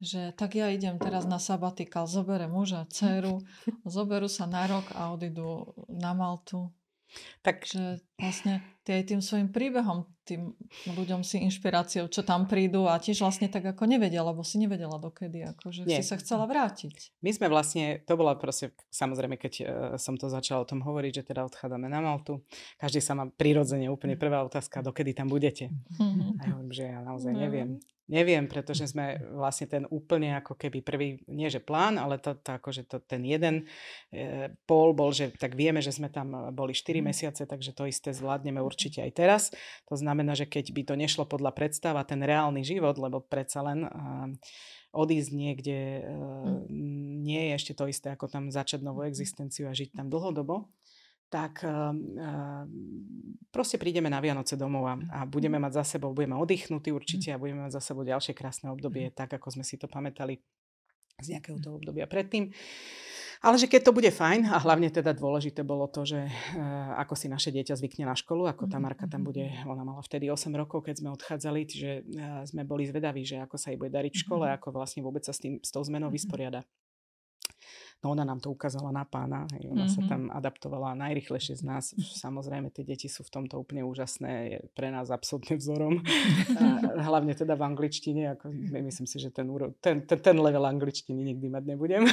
že tak ja idem teraz na sabatikal, zoberem muža, dceru, zoberú sa na rok a odídu na Maltu. Takže vlastne ty aj tým svojim príbehom tým ľuďom si inšpiráciou, čo tam prídu a tiež vlastne tak ako nevedela, lebo si nevedela dokedy, ako že Nie. si sa chcela vrátiť. My sme vlastne, to bola proste, samozrejme, keď uh, som to začala o tom hovoriť, že teda odchádzame na Maltu, každý sa má prirodzene úplne prvá otázka, dokedy tam budete. Mm-hmm. A ja hovorím, že ja naozaj no. neviem. Neviem, pretože sme vlastne ten úplne ako keby prvý, nie že plán, ale to, to akože to, ten jeden e, pol bol, že tak vieme, že sme tam boli 4 mhm. mesiace, takže to isté zvládneme určite aj teraz. To znamená, že keď by to nešlo podľa predstav a ten reálny život, lebo predsa len uh, odísť niekde uh, nie je ešte to isté, ako tam začať novú existenciu a žiť tam dlhodobo, tak uh, proste prídeme na Vianoce domov a, a budeme mať za sebou, budeme oddychnutí určite a budeme mať za sebou ďalšie krásne obdobie, tak ako sme si to pamätali z nejakého toho obdobia predtým. Ale že keď to bude fajn a hlavne teda dôležité bolo to, že uh, ako si naše dieťa zvykne na školu, ako tá Marka tam bude, ona mala vtedy 8 rokov, keď sme odchádzali, čiže uh, sme boli zvedaví, že ako sa jej bude dariť v škole, ako vlastne vôbec sa s, tým, s tou zmenou vysporiada. No ona nám to ukázala na pána, hej, ona mm-hmm. sa tam adaptovala najrychlejšie z nás. Samozrejme, tie deti sú v tomto úplne úžasné, je pre nás absolútnym vzorom. Hlavne teda v angličtine, ako, myslím si, že ten, ten, ten, ten level angličtiny nikdy mať nebudem,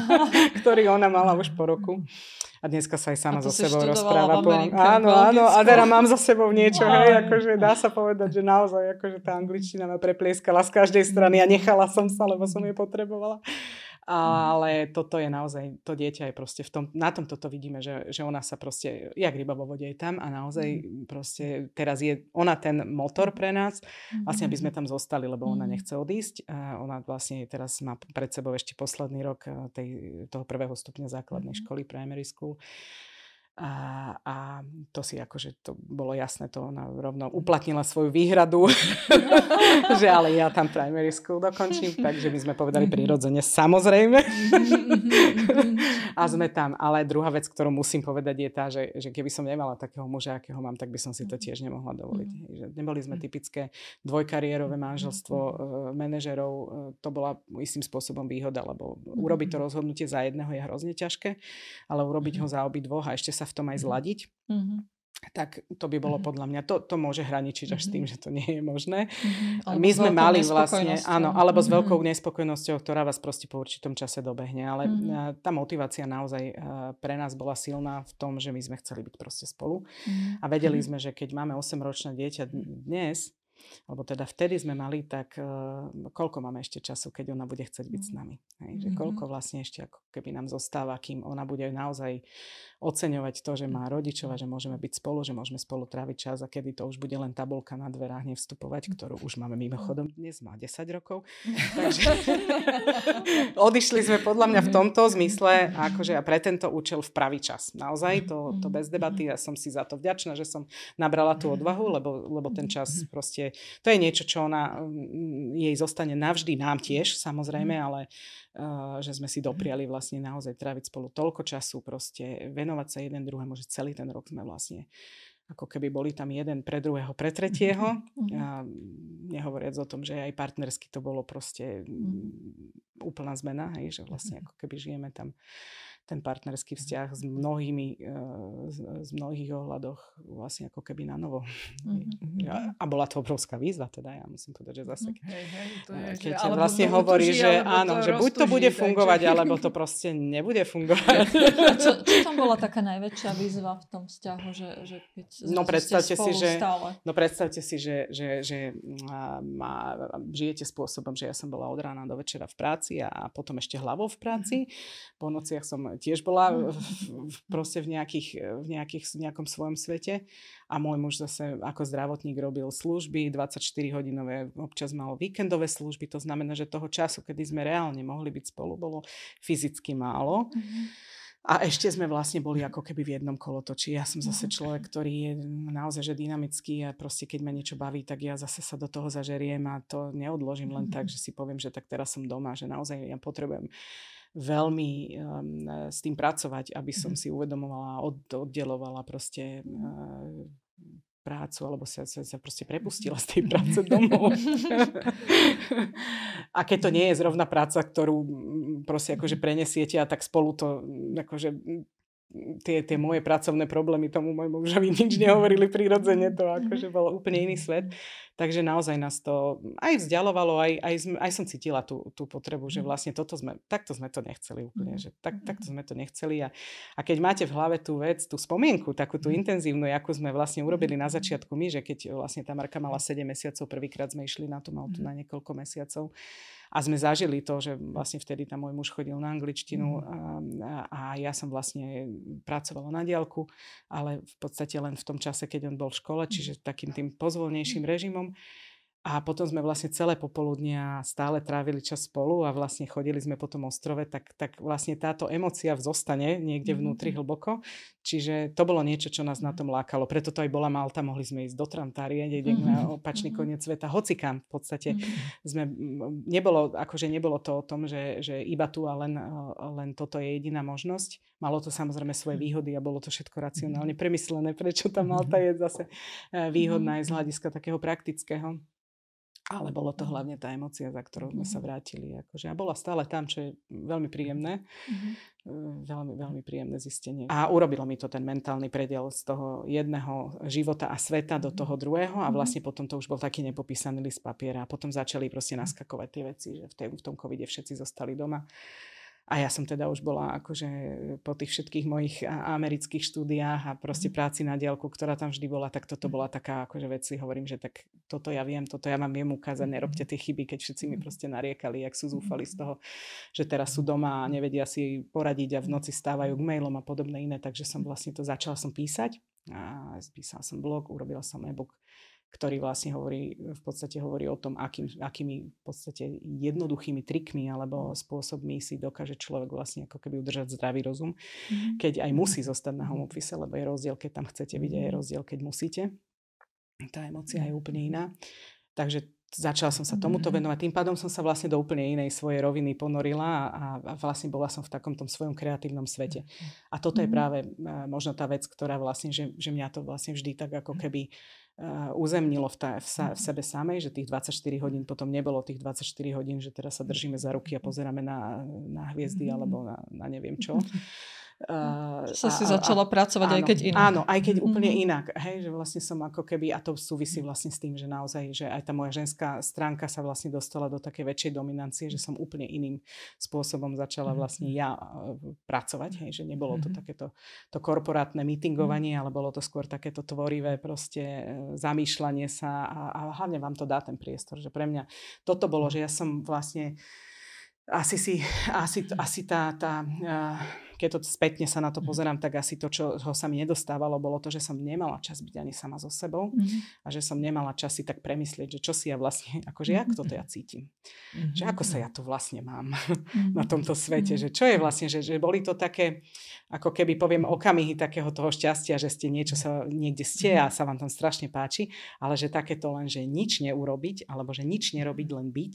ktorý ona mala už po roku. A dneska sa aj sama so sebou rozpráva. Po... Áno, áno, a teda mám za sebou niečo, hej, akože dá sa povedať, že naozaj akože tá angličtina ma preplieskala z každej strany a nechala som sa, lebo som ju potrebovala. Mhm. Ale toto je naozaj, to dieťa je proste v tom, na tom toto vidíme, že, že ona sa proste, jak ryba vo vode je tam a naozaj mm. proste teraz je ona ten motor pre nás, vlastne aby sme mhm. tam zostali, lebo ona mhm. nechce odísť. A ona vlastne teraz má pred sebou ešte posledný rok eh, tej, toho prvého stupňa základnej školy, primary school. A, a to si akože to bolo jasné, to ona rovno uplatnila svoju výhradu, že ale ja tam primary school dokončím, takže my sme povedali prirodzene, samozrejme. a sme tam. Ale druhá vec, ktorú musím povedať je tá, že, že keby som nemala takého muža, akého mám, tak by som si to tiež nemohla dovoliť. Že neboli sme typické dvojkariérové manželstvo e, manažerov, e, to bola istým spôsobom výhoda, lebo urobiť to rozhodnutie za jedného je hrozne ťažké, ale urobiť ho za obi dvoch a ešte sa v tom aj mhm. zladiť. Mm-hmm tak to by bolo mm-hmm. podľa mňa, to, to môže hraničiť až mm-hmm. s tým, mhm. že to nie je možné. Mm-hmm. My sme mali vlastne, áno, alebo mm-hmm. s veľkou nespokojnosťou, ktorá vás proste po určitom čase dobehne, ale mm-hmm. tá motivácia naozaj pre nás bola silná v tom, že my sme chceli byť proste spolu mm-hmm. a vedeli sme, že keď máme 8-ročné dieťa dnes, lebo teda vtedy sme mali tak, uh, koľko máme ešte času, keď ona bude chcieť byť s mm. nami. Hej, že mm-hmm. koľko vlastne ešte ako keby nám zostáva, kým ona bude naozaj oceňovať to, že má rodičov a že môžeme byť spolu, že môžeme spolu tráviť čas a kedy to už bude len tabulka na dverách nevstupovať, ktorú už máme mimochodom dnes, má 10 rokov. Takže odišli sme podľa mňa v tomto zmysle akože a pre tento účel v pravý čas. Naozaj to, to bez debaty, ja som si za to vďačná, že som nabrala tú odvahu, lebo, lebo ten čas proste to je niečo, čo ona, mm, jej zostane navždy, nám tiež samozrejme, mhm. ale uh, že sme si mhm. dopriali vlastne naozaj tráviť spolu toľko času, proste venovať sa jeden druhému, že celý ten rok sme vlastne ako keby boli tam jeden pre druhého, pre tretieho. Mm-hmm. A nehovoriac o tom, že aj partnersky to bolo proste mm-hmm. úplná zmena, hej, že vlastne ako keby žijeme tam ten partnerský vzťah s mnohými, eh, z, mnohých ohľadoch vlastne ako keby na novo. Mm-hmm. A, a bola to obrovská výzva, teda ja musím povedať, že zase keď, hej, hej, to je, keď že, vlastne hovorí, tuží, že áno, že buď to bude fungovať, takže... alebo to proste nebude fungovať. Čo, čo tam bola taká najväčšia výzva v tom vzťahu, že, že keď no predstavte si, že, stále. no predstavte si, že, že, že má, žijete spôsobom, že ja som bola od rána do večera v práci a potom ešte hlavou v práci. Po nociach som tiež bola v, v, proste v, nejakých, v, nejakých, v nejakom svojom svete a môj muž zase ako zdravotník robil služby, 24-hodinové, občas mal víkendové služby, to znamená, že toho času, kedy sme reálne mohli byť spolu, bolo fyzicky málo. Mm-hmm. A ešte sme vlastne boli ako keby v jednom kolotoči. Ja som zase človek, ktorý je naozaj že dynamický a proste keď ma niečo baví, tak ja zase sa do toho zažeriem a to neodložím len tak, že si poviem, že tak teraz som doma, že naozaj ja potrebujem veľmi um, s tým pracovať, aby som si uvedomovala, od, oddelovala proste uh, prácu, alebo sa, sa, sa proste prepustila z tej práce domov. a keď to nie je zrovna práca, ktorú proste akože prenesiete a tak spolu to akože tie, tie moje pracovné problémy tomu môjmu mužovi nič nehovorili prirodzene, to akože bol úplne iný svet. Takže naozaj nás to aj vzdialovalo, aj, aj, aj som cítila tú, tú potrebu, že vlastne toto sme, takto sme to nechceli úplne, že tak, takto sme to nechceli. A, a keď máte v hlave tú vec, tú spomienku, takú tú intenzívnu, akú sme vlastne urobili na začiatku my, že keď vlastne tá Marka mala 7 mesiacov, prvýkrát sme išli na tú Maltu na niekoľko mesiacov, a sme zažili to, že vlastne vtedy tam môj muž chodil na angličtinu mhm. a, a ja som vlastne pracovala na diálku, ale v podstate len v tom čase, keď on bol v škole, čiže takým tým pozvolnejším režimom. A potom sme vlastne celé popoludnia stále trávili čas spolu a vlastne chodili sme po tom ostrove, tak, tak vlastne táto emocia zostane niekde mhm, vnútri mm-hmm. hlboko. Čiže to bolo niečo, čo nás na tom lákalo. Preto to aj bola Malta, mohli sme ísť do Trantárie, niekde mm-hmm. na opačný mm-hmm. koniec sveta, hocikam v podstate. Mm-hmm. Sme, nebolo, akože nebolo to o tom, že, že iba tu a len, len toto je jediná možnosť. Malo to samozrejme svoje výhody a bolo to všetko racionálne premyslené, prečo tá Malta je zase eh, výhodná aj z hľadiska takého praktického. Ale bolo to hlavne tá emocia, za ktorou sme sa vrátili. Akože. A bola stále tam, čo je veľmi príjemné. Mm-hmm. Veľmi, veľmi príjemné zistenie. A urobilo mi to ten mentálny prediel z toho jedného života a sveta do toho druhého a vlastne potom to už bol taký nepopísaný list papiera. A potom začali proste naskakovať tie veci, že v, tej, v tom covide všetci zostali doma. A ja som teda už bola akože po tých všetkých mojich amerických štúdiách a proste mhm. práci na diálku, ktorá tam vždy bola, tak toto bola taká akože vec si hovorím, že tak toto ja viem, toto ja vám viem ukázať, nerobte mhm. tie chyby, keď všetci mi proste nariekali, jak sú zúfali z toho, že teraz sú doma a nevedia si poradiť a v noci stávajú k mailom a podobné iné, takže som vlastne to začala som písať a spísala som blog, urobila som e-book ktorý vlastne hovorí, v podstate hovorí o tom, akým, akými v podstate jednoduchými trikmi alebo spôsobmi si dokáže človek vlastne ako keby udržať zdravý rozum, mm-hmm. keď aj musí zostať na home office, lebo je rozdiel, keď tam chcete byť a je rozdiel, keď musíte. Tá emocia je úplne iná. Takže začala som sa tomuto venovať. Tým pádom som sa vlastne do úplne inej svojej roviny ponorila a, a vlastne bola som v takom tom svojom kreatívnom svete. A toto je práve možno tá vec, ktorá vlastne, že, že mňa to vlastne vždy tak ako keby Uh, uzemnilo v, tá, v, sa, v sebe samej, že tých 24 hodín potom nebolo tých 24 hodín, že teraz sa držíme za ruky a pozeráme na, na hviezdy alebo na, na neviem čo. Uh, sa si a, začala pracovať áno, aj keď inak. Áno, aj keď úplne mm-hmm. inak. Hej, že vlastne som ako keby, a to súvisí vlastne s tým, že naozaj, že aj tá moja ženská stránka sa vlastne dostala do takej väčšej dominancie, že som úplne iným spôsobom začala vlastne ja pracovať. Hej, že nebolo to takéto to korporátne meetingovanie, ale bolo to skôr takéto tvorivé proste e, zamýšľanie sa a, a hlavne vám to dá ten priestor, že pre mňa toto bolo, že ja som vlastne asi si, asi, asi tá, tá uh, keď to spätne sa na to mhm. pozerám, tak asi to, čo ho sa mi nedostávalo, bolo to, že som nemala čas byť ani sama so sebou mm-hmm. a že som nemala čas si tak premyslieť, že čo si ja vlastne, akože jak toto ja cítim. Mm-hmm. Že ako sa ja tu vlastne mám mm-hmm. na tomto svete, že čo je vlastne, že, že boli to také, ako keby poviem okamihy takého toho šťastia, že ste niečo sa, niekde ste a sa vám tam strašne páči, ale že takéto len, že nič neurobiť, alebo že nič nerobiť, len byť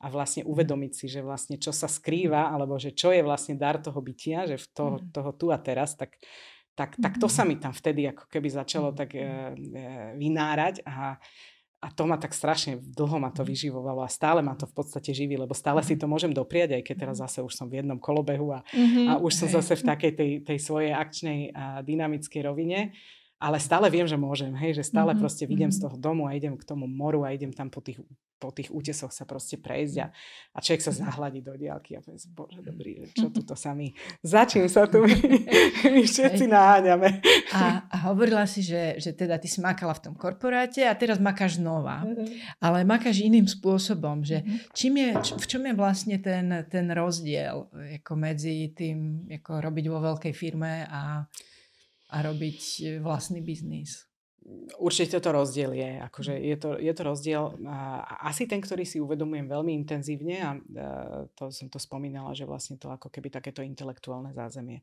a vlastne uvedomiť si, že vlastne čo sa skrýva, alebo že čo je vlastne dar toho bytia, že v toho, mhm. toho tu a teraz, tak, tak, tak to sa mi tam vtedy ako keby začalo tak e, e, vynárať a, a to ma tak strašne dlho ma to vyživovalo a stále ma to v podstate živí, lebo stále si to môžem dopriať, aj keď teraz zase už som v jednom kolobehu a, mm-hmm. a už som zase v takej tej, tej svojej akčnej a dynamickej rovine ale stále viem, že môžem, hej, že stále mm-hmm. proste vidím z toho domu a idem k tomu moru a idem tam po tých, po tých útesoch sa proste prejsť a, a človek sa zahladí do diálky a povie, bože dobrý, čo tu to sami, za čím sa tu my, my všetci naháňame. A, a hovorila si, že, že teda ty si makala v tom korporáte a teraz makáš znova, mm-hmm. ale makáš iným spôsobom, že mm-hmm. čím je, v čom je vlastne ten, ten rozdiel ako medzi tým, ako robiť vo veľkej firme a a robiť e, vlastný biznis? Určite to rozdiel je. Akože je, to, je to rozdiel asi ten, ktorý si uvedomujem veľmi intenzívne a to som to spomínala, že vlastne to ako keby takéto intelektuálne zázemie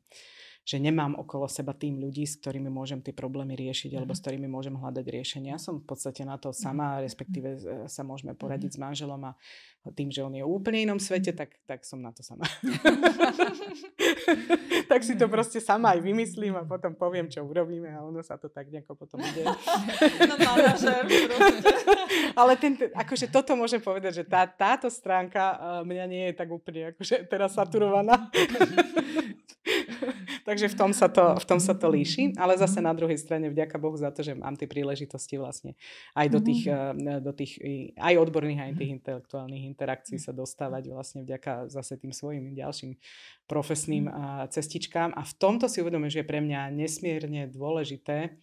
že nemám okolo seba tým ľudí, s ktorými môžem tie problémy riešiť alebo s mhm. ktorými môžem hľadať riešenia. Ja som v podstate na to sama, mhm. respektíve e, sa môžeme poradiť s manželom a tým, že on je v úplne inom svete, tak, tak som na to sama. tak si to proste sama aj vymyslím a potom poviem, čo urobíme a ono sa to tak nejako potom ide. no, Ale ten, akože toto môžem povedať, že tá, táto stránka uh, mňa nie je tak úplne akože teraz saturovaná. Takže v tom, sa to, v tom sa to líši, ale zase na druhej strane vďaka Bohu za to, že mám tie príležitosti vlastne aj do tých, mm-hmm. do tých aj odborných, aj tých intelektuálnych interakcií sa dostávať vlastne vďaka zase tým svojim ďalším profesným mhm. cestičkám. A v tomto si uvedomujem, že je pre mňa nesmierne dôležité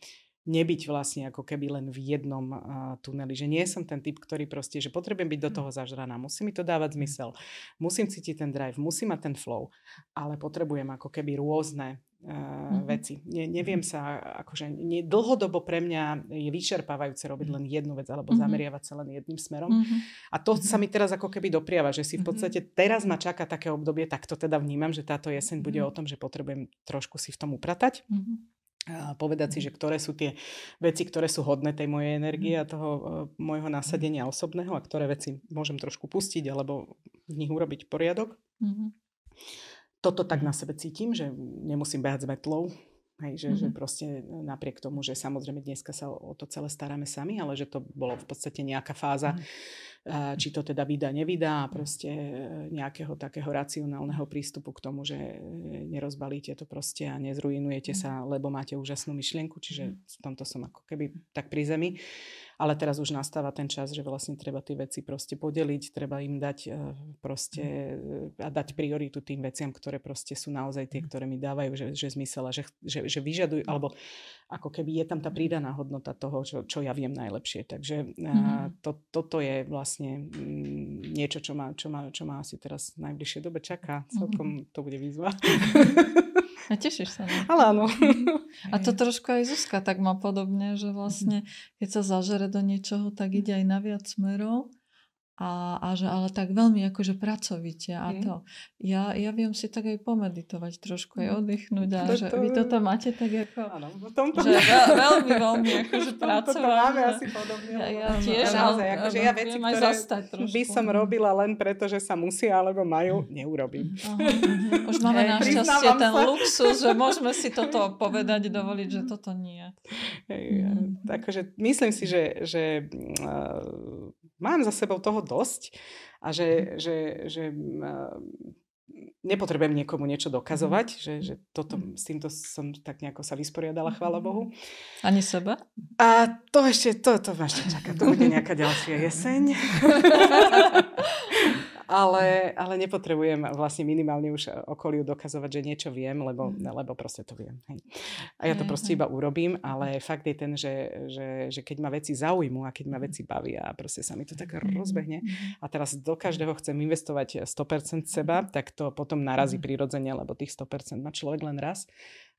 nebyť vlastne ako keby len v jednom uh, tuneli. Že nie som ten typ, ktorý proste, že potrebujem byť do hm. toho zažraná. Musí mi to dávať hm. zmysel. Musím cítiť ten drive, musím mať ten flow. Ale potrebujem ako keby rôzne uh, mm-hmm. veci. Ne, neviem sa, akože nie, dlhodobo pre mňa je vyčerpávajúce robiť len jednu vec alebo mm-hmm. zameriavať sa len jedným smerom. Mm-hmm. A to sa mi teraz ako keby dopriava, že si v podstate teraz ma čaká také obdobie, tak to teda vnímam, že táto jeseň bude o tom, že potrebujem trošku si v tom upratať. Mm-hmm a povedať si, že ktoré sú tie veci, ktoré sú hodné tej mojej energie a toho uh, môjho nasadenia osobného a ktoré veci môžem trošku pustiť alebo v nich urobiť poriadok. Mm-hmm. Toto tak na sebe cítim, že nemusím behať s metlou, Hej, že, mm-hmm. že proste napriek tomu, že samozrejme dneska sa o to celé staráme sami, ale že to bolo v podstate nejaká fáza, mm-hmm. Či to teda vydá, nevydá a proste e, nejakého takého racionálneho prístupu k tomu, že e, nerozbalíte to proste a nezruinujete mm-hmm. sa, lebo máte úžasnú myšlienku, čiže v tomto som ako keby tak pri zemi. Ale teraz už nastáva ten čas, že vlastne treba tie veci proste podeliť, treba im dať eh, proste eh, a dať prioritu tým veciam, ktoré proste sú naozaj tie, mhm. ktoré mi dávajú že, že zmysel a že, že, že vyžadujú, alebo ako keby je tam tá pridaná hodnota toho, čo, čo ja viem najlepšie. Takže mm-hmm. to, toto je vlastne mm, niečo, čo ma, čo, ma, čo ma asi teraz v najbližšej dobe čaká. Celkom to bude výzva. A tešíš sa. Ne? Ale áno. A to trošku aj Zuzka tak má podobne, že vlastne keď sa zažere do niečoho, tak ide aj na viac smerov a, a že ale tak veľmi akože pracovite a to. Ja, ja viem si tak aj pomeditovať trošku, aj mm. oddychnúť a to, že to... vy toto máte tak ako, ano, tomto... že veľ, veľmi, veľmi akože pracovať. To máme asi podobne. Ja, ja tiež, ale, naozaj, akože ja veci, ktoré by som robila len preto, že sa musí alebo majú, neurobím. Aha, uh-huh. Už máme našťastie ten sa. luxus, že môžeme si toto povedať, dovoliť, že toto nie. Hej, mm. Takže myslím si, že, že uh, mám za sebou toho dosť a že, mhm. že, že nepotrebujem niekomu niečo dokazovať, mhm. že, že toto, mhm. s týmto som tak nejako sa vysporiadala, chvála Bohu. Ani seba? A to ešte, to, to ma ešte čaká, to bude nejaká ďalšia jeseň. ale, ale nepotrebujem vlastne minimálne už okoliu dokazovať, že niečo viem, lebo, mm. lebo proste to viem. Hej. A ja to proste iba urobím, ale fakt je ten, že, že, že keď ma veci zaujmú a keď ma veci bavia a proste sa mi to tak rozbehne a teraz do každého chcem investovať 100% seba, tak to potom narazí prirodzene, lebo tých 100% má človek len raz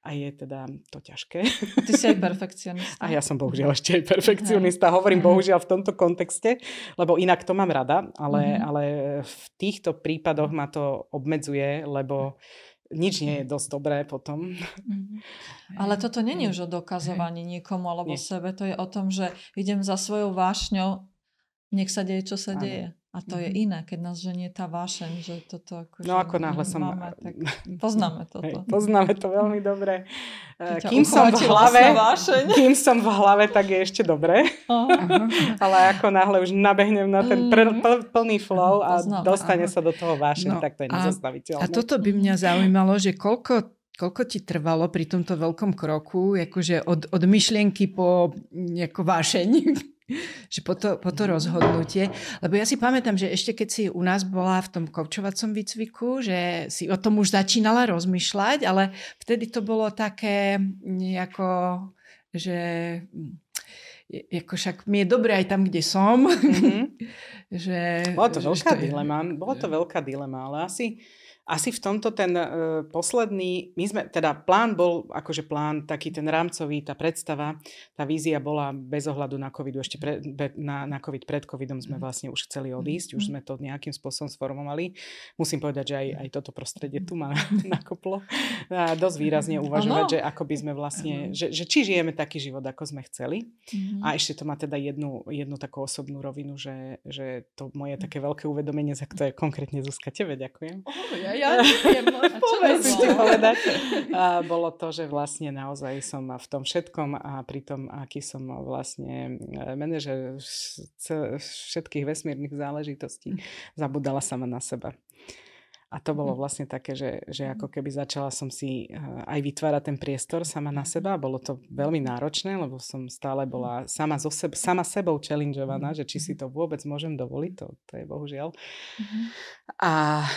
a je teda to ťažké. Ty si aj perfekcionista. A ja som bohužiaľ ešte aj perfekcionista. Hovorím bohužiaľ v tomto kontexte, lebo inak to mám rada, ale, mm-hmm. ale v týchto prípadoch ma to obmedzuje, lebo nič nie je dosť dobré potom. Mm-hmm. Ale toto není už o dokazovaní niekomu alebo Nie. sebe. To je o tom, že idem za svojou vášňou, nech sa deje, čo sa ano. deje. A to mm-hmm. je iné, keď nás ženie tá vášeň, že toto ako... No ako náhle som... Máme, tak poznáme toto. Hej, poznáme to veľmi dobre. Eh, kým som v hlave, kým som v hlave, tak je ešte dobre. Ale ako náhle už nabehnem na ten pr- mm. pl- plný flow a Poznám, dostane aha. sa do toho vášeň, no, tak to je nezastaviteľné. A toto by mňa zaujímalo, že koľko koľko ti trvalo pri tomto veľkom kroku, akože od, od myšlienky po ako vášeň? Že po to, po to rozhodnutie. Lebo ja si pamätám, že ešte keď si u nás bola v tom kovčovacom výcviku, že si o tom už začínala rozmýšľať, ale vtedy to bolo také nejako, že ako však mi je dobre aj tam, kde som. Mm-hmm. že, bola to veľká to dilema, je... bola to veľká dilema, ale asi asi v tomto ten uh, posledný, my sme, teda plán bol, akože plán, taký ten rámcový, tá predstava, tá vízia bola bez ohľadu na COVID, ešte pre, be, na, na COVID, pred COVIDom sme mhm. vlastne už chceli odísť, už mhm. sme to nejakým spôsobom sformovali. Musím povedať, že aj, aj toto prostredie tu ma nakoplo. A dosť výrazne uvažovať, že ako by sme vlastne, že, že či žijeme taký život, ako sme chceli. A ešte to má teda jednu, jednu takú osobnú rovinu, že, že to moje také veľké uvedomenie, za ktoré konkrétne Zuzka tebe ďakujem. Oh, ja ja neviem, povedať. A bolo to, že vlastne naozaj som v tom všetkom a pri tom, aký som vlastne e, manažer všetkých vesmírnych záležitostí, zabudala sama na seba. A to bolo mhm. vlastne také, že, že ako keby začala som si eh, aj vytvárať ten priestor sama na seba. Bolo to veľmi náročné, lebo som stále bola sama, zo seb- sama sebou challengeovaná, že či si to vôbec môžem dovoliť. To, to je bohužiaľ. Mm-hmm. A e,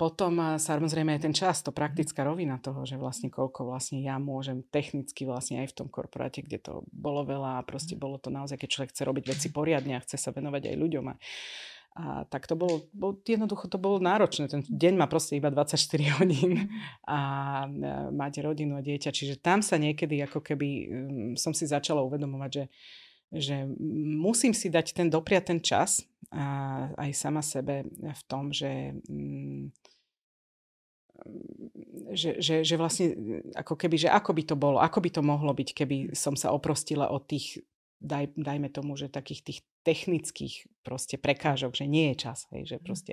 potom samozrejme aj ten čas, to praktická rovina toho, že vlastne koľko vlastne ja môžem technicky vlastne aj v tom korporáte, kde to bolo veľa a proste bolo to naozaj, keď človek chce robiť veci poriadne a chce sa venovať aj ľuďom a a tak to bolo, bol, jednoducho to bolo náročné. Ten deň má proste iba 24 hodín a máte rodinu a dieťa. Čiže tam sa niekedy ako keby um, som si začala uvedomovať, že, že musím si dať ten dopriať ten čas a aj sama sebe v tom, že um, že, že, že vlastne ako keby, že ako by to bolo, ako by to mohlo byť, keby som sa oprostila od tých daj, dajme tomu, že takých tých technických proste prekážok, že nie je čas, hej, že mhm. proste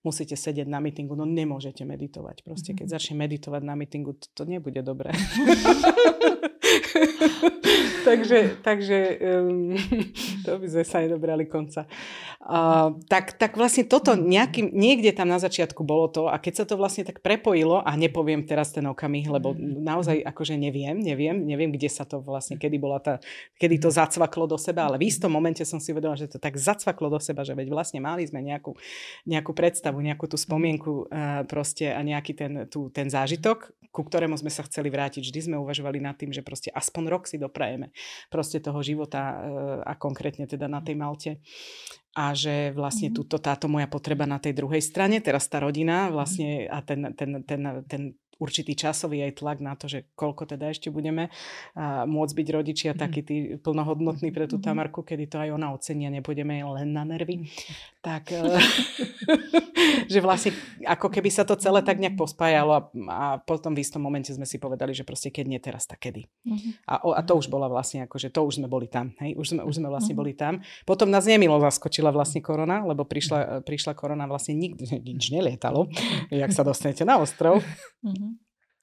musíte sedieť na mítingu, no nemôžete meditovať. Proste keď mhm. začne meditovať na mítingu, to, to nebude dobré. takže takže um, to by sme sa nedobrali konca. Uh, tak, tak vlastne toto nejakým, niekde tam na začiatku bolo to a keď sa to vlastne tak prepojilo a nepoviem teraz ten okamih, lebo naozaj akože neviem, neviem, neviem, kde sa to vlastne, kedy bola tá, kedy to zacvaklo do seba, ale v istom momente som si uvedomila, že to tak zacvaklo do seba, že veď vlastne mali sme nejakú, nejakú predstavu, nejakú tú spomienku uh, proste a nejaký ten, tú, ten zážitok, ku ktorému sme sa chceli vrátiť. Vždy sme uvažovali nad tým, že proste aspoň rok si doprajeme proste toho života uh, a konkrétne teda na tej Malte a že vlastne mm-hmm. túto, táto moja potreba na tej druhej strane, teraz tá rodina mhm. vlastne a ten, ten, ten, ten určitý časový aj tlak na to, že koľko teda ešte budeme a môcť byť rodičia mm. takí tí plnohodnotní pre tú mhm. Tamarku, kedy to aj ona ocenia, nebudeme len na nervy. Tak, eh, že vlastne ako keby sa to celé tak nejak pospájalo a, a potom v istom momente sme si povedali, že proste keď nie teraz, tak kedy. Mm. A, a to už bola vlastne ako, že to už sme boli tam. Hej? Už, sme, už sme vlastne boli tam. Potom nás nemilo zaskočila vlastne korona, lebo prišla, prišla korona vlastne nikdy, nič nelietalo, jak sa dostanete na ostrov. Mm-hmm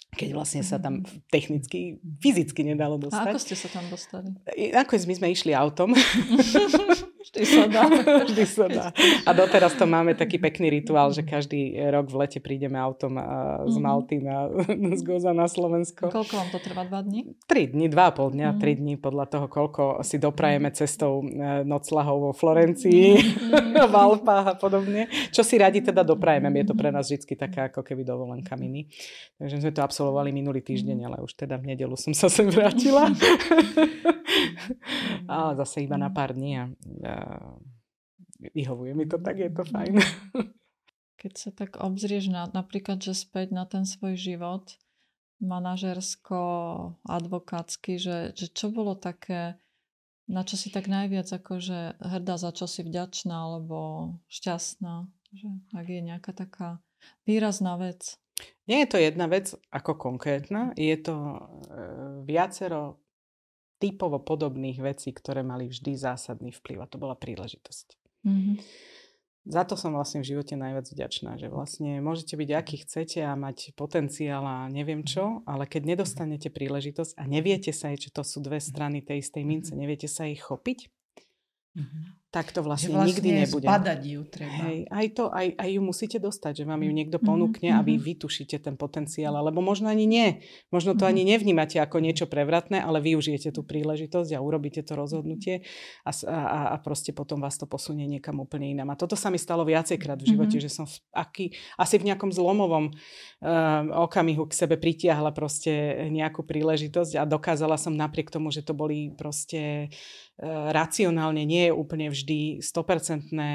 keď vlastne sa tam mhm. technicky, fyzicky nedalo dostať. A ako ste sa tam dostali? Nakoniec my sme išli autom. Vždy sa dá. Vždy sa dá. A doteraz to máme taký pekný rituál, že každý rok v lete prídeme autom z mhm. Malty na, z Goza na Slovensko. Koľko vám to trvá? Dva dní? Tri dní, dva a pol dňa, mm. tri dní podľa toho, koľko si doprajeme cestou e, noclahov vo Florencii, v Alpách a podobne. Čo si radi teda doprajeme. Je to pre nás vždy taká ako keby dovolenka mini. Takže sme to absolvovali minulý týždeň, ale už teda v nedelu som sa sem vrátila. ale zase iba na pár dní a vyhovuje mi to tak, je to fajn. Keď sa tak obzrieš na, napríklad, že späť na ten svoj život, manažersko, advokátsky, že, že čo bolo také, na čo si tak najviac akože hrdá, za čo si vďačná alebo šťastná, že ak je nejaká taká výrazná vec. Nie je to jedna vec ako konkrétna, je to e, viacero typovo podobných vecí, ktoré mali vždy zásadný vplyv. A to bola príležitosť. Mm-hmm. Za to som vlastne v živote najviac vďačná, že vlastne môžete byť aký chcete a mať potenciál a neviem čo, ale keď nedostanete príležitosť a neviete sa, že to sú dve strany tej istej mince, neviete sa ich chopiť, mm-hmm. Tak to vlastne, že vlastne nikdy nebude. Zbadať ju treba. Hej, aj to, aj, aj ju musíte dostať, že vám ju niekto ponúkne mm-hmm. a vy vytušíte ten potenciál, alebo možno ani nie. Možno to mm-hmm. ani nevnímate ako niečo prevratné, ale využijete tú príležitosť a urobíte to rozhodnutie a, a, a proste potom vás to posunie niekam úplne inám. A toto sa mi stalo viacejkrát v živote, mm-hmm. že som v, aký, asi v nejakom zlomovom uh, okamihu k sebe pritiahla proste nejakú príležitosť a dokázala som napriek tomu, že to boli proste uh, racionálne nie je úplne vždy 100% e,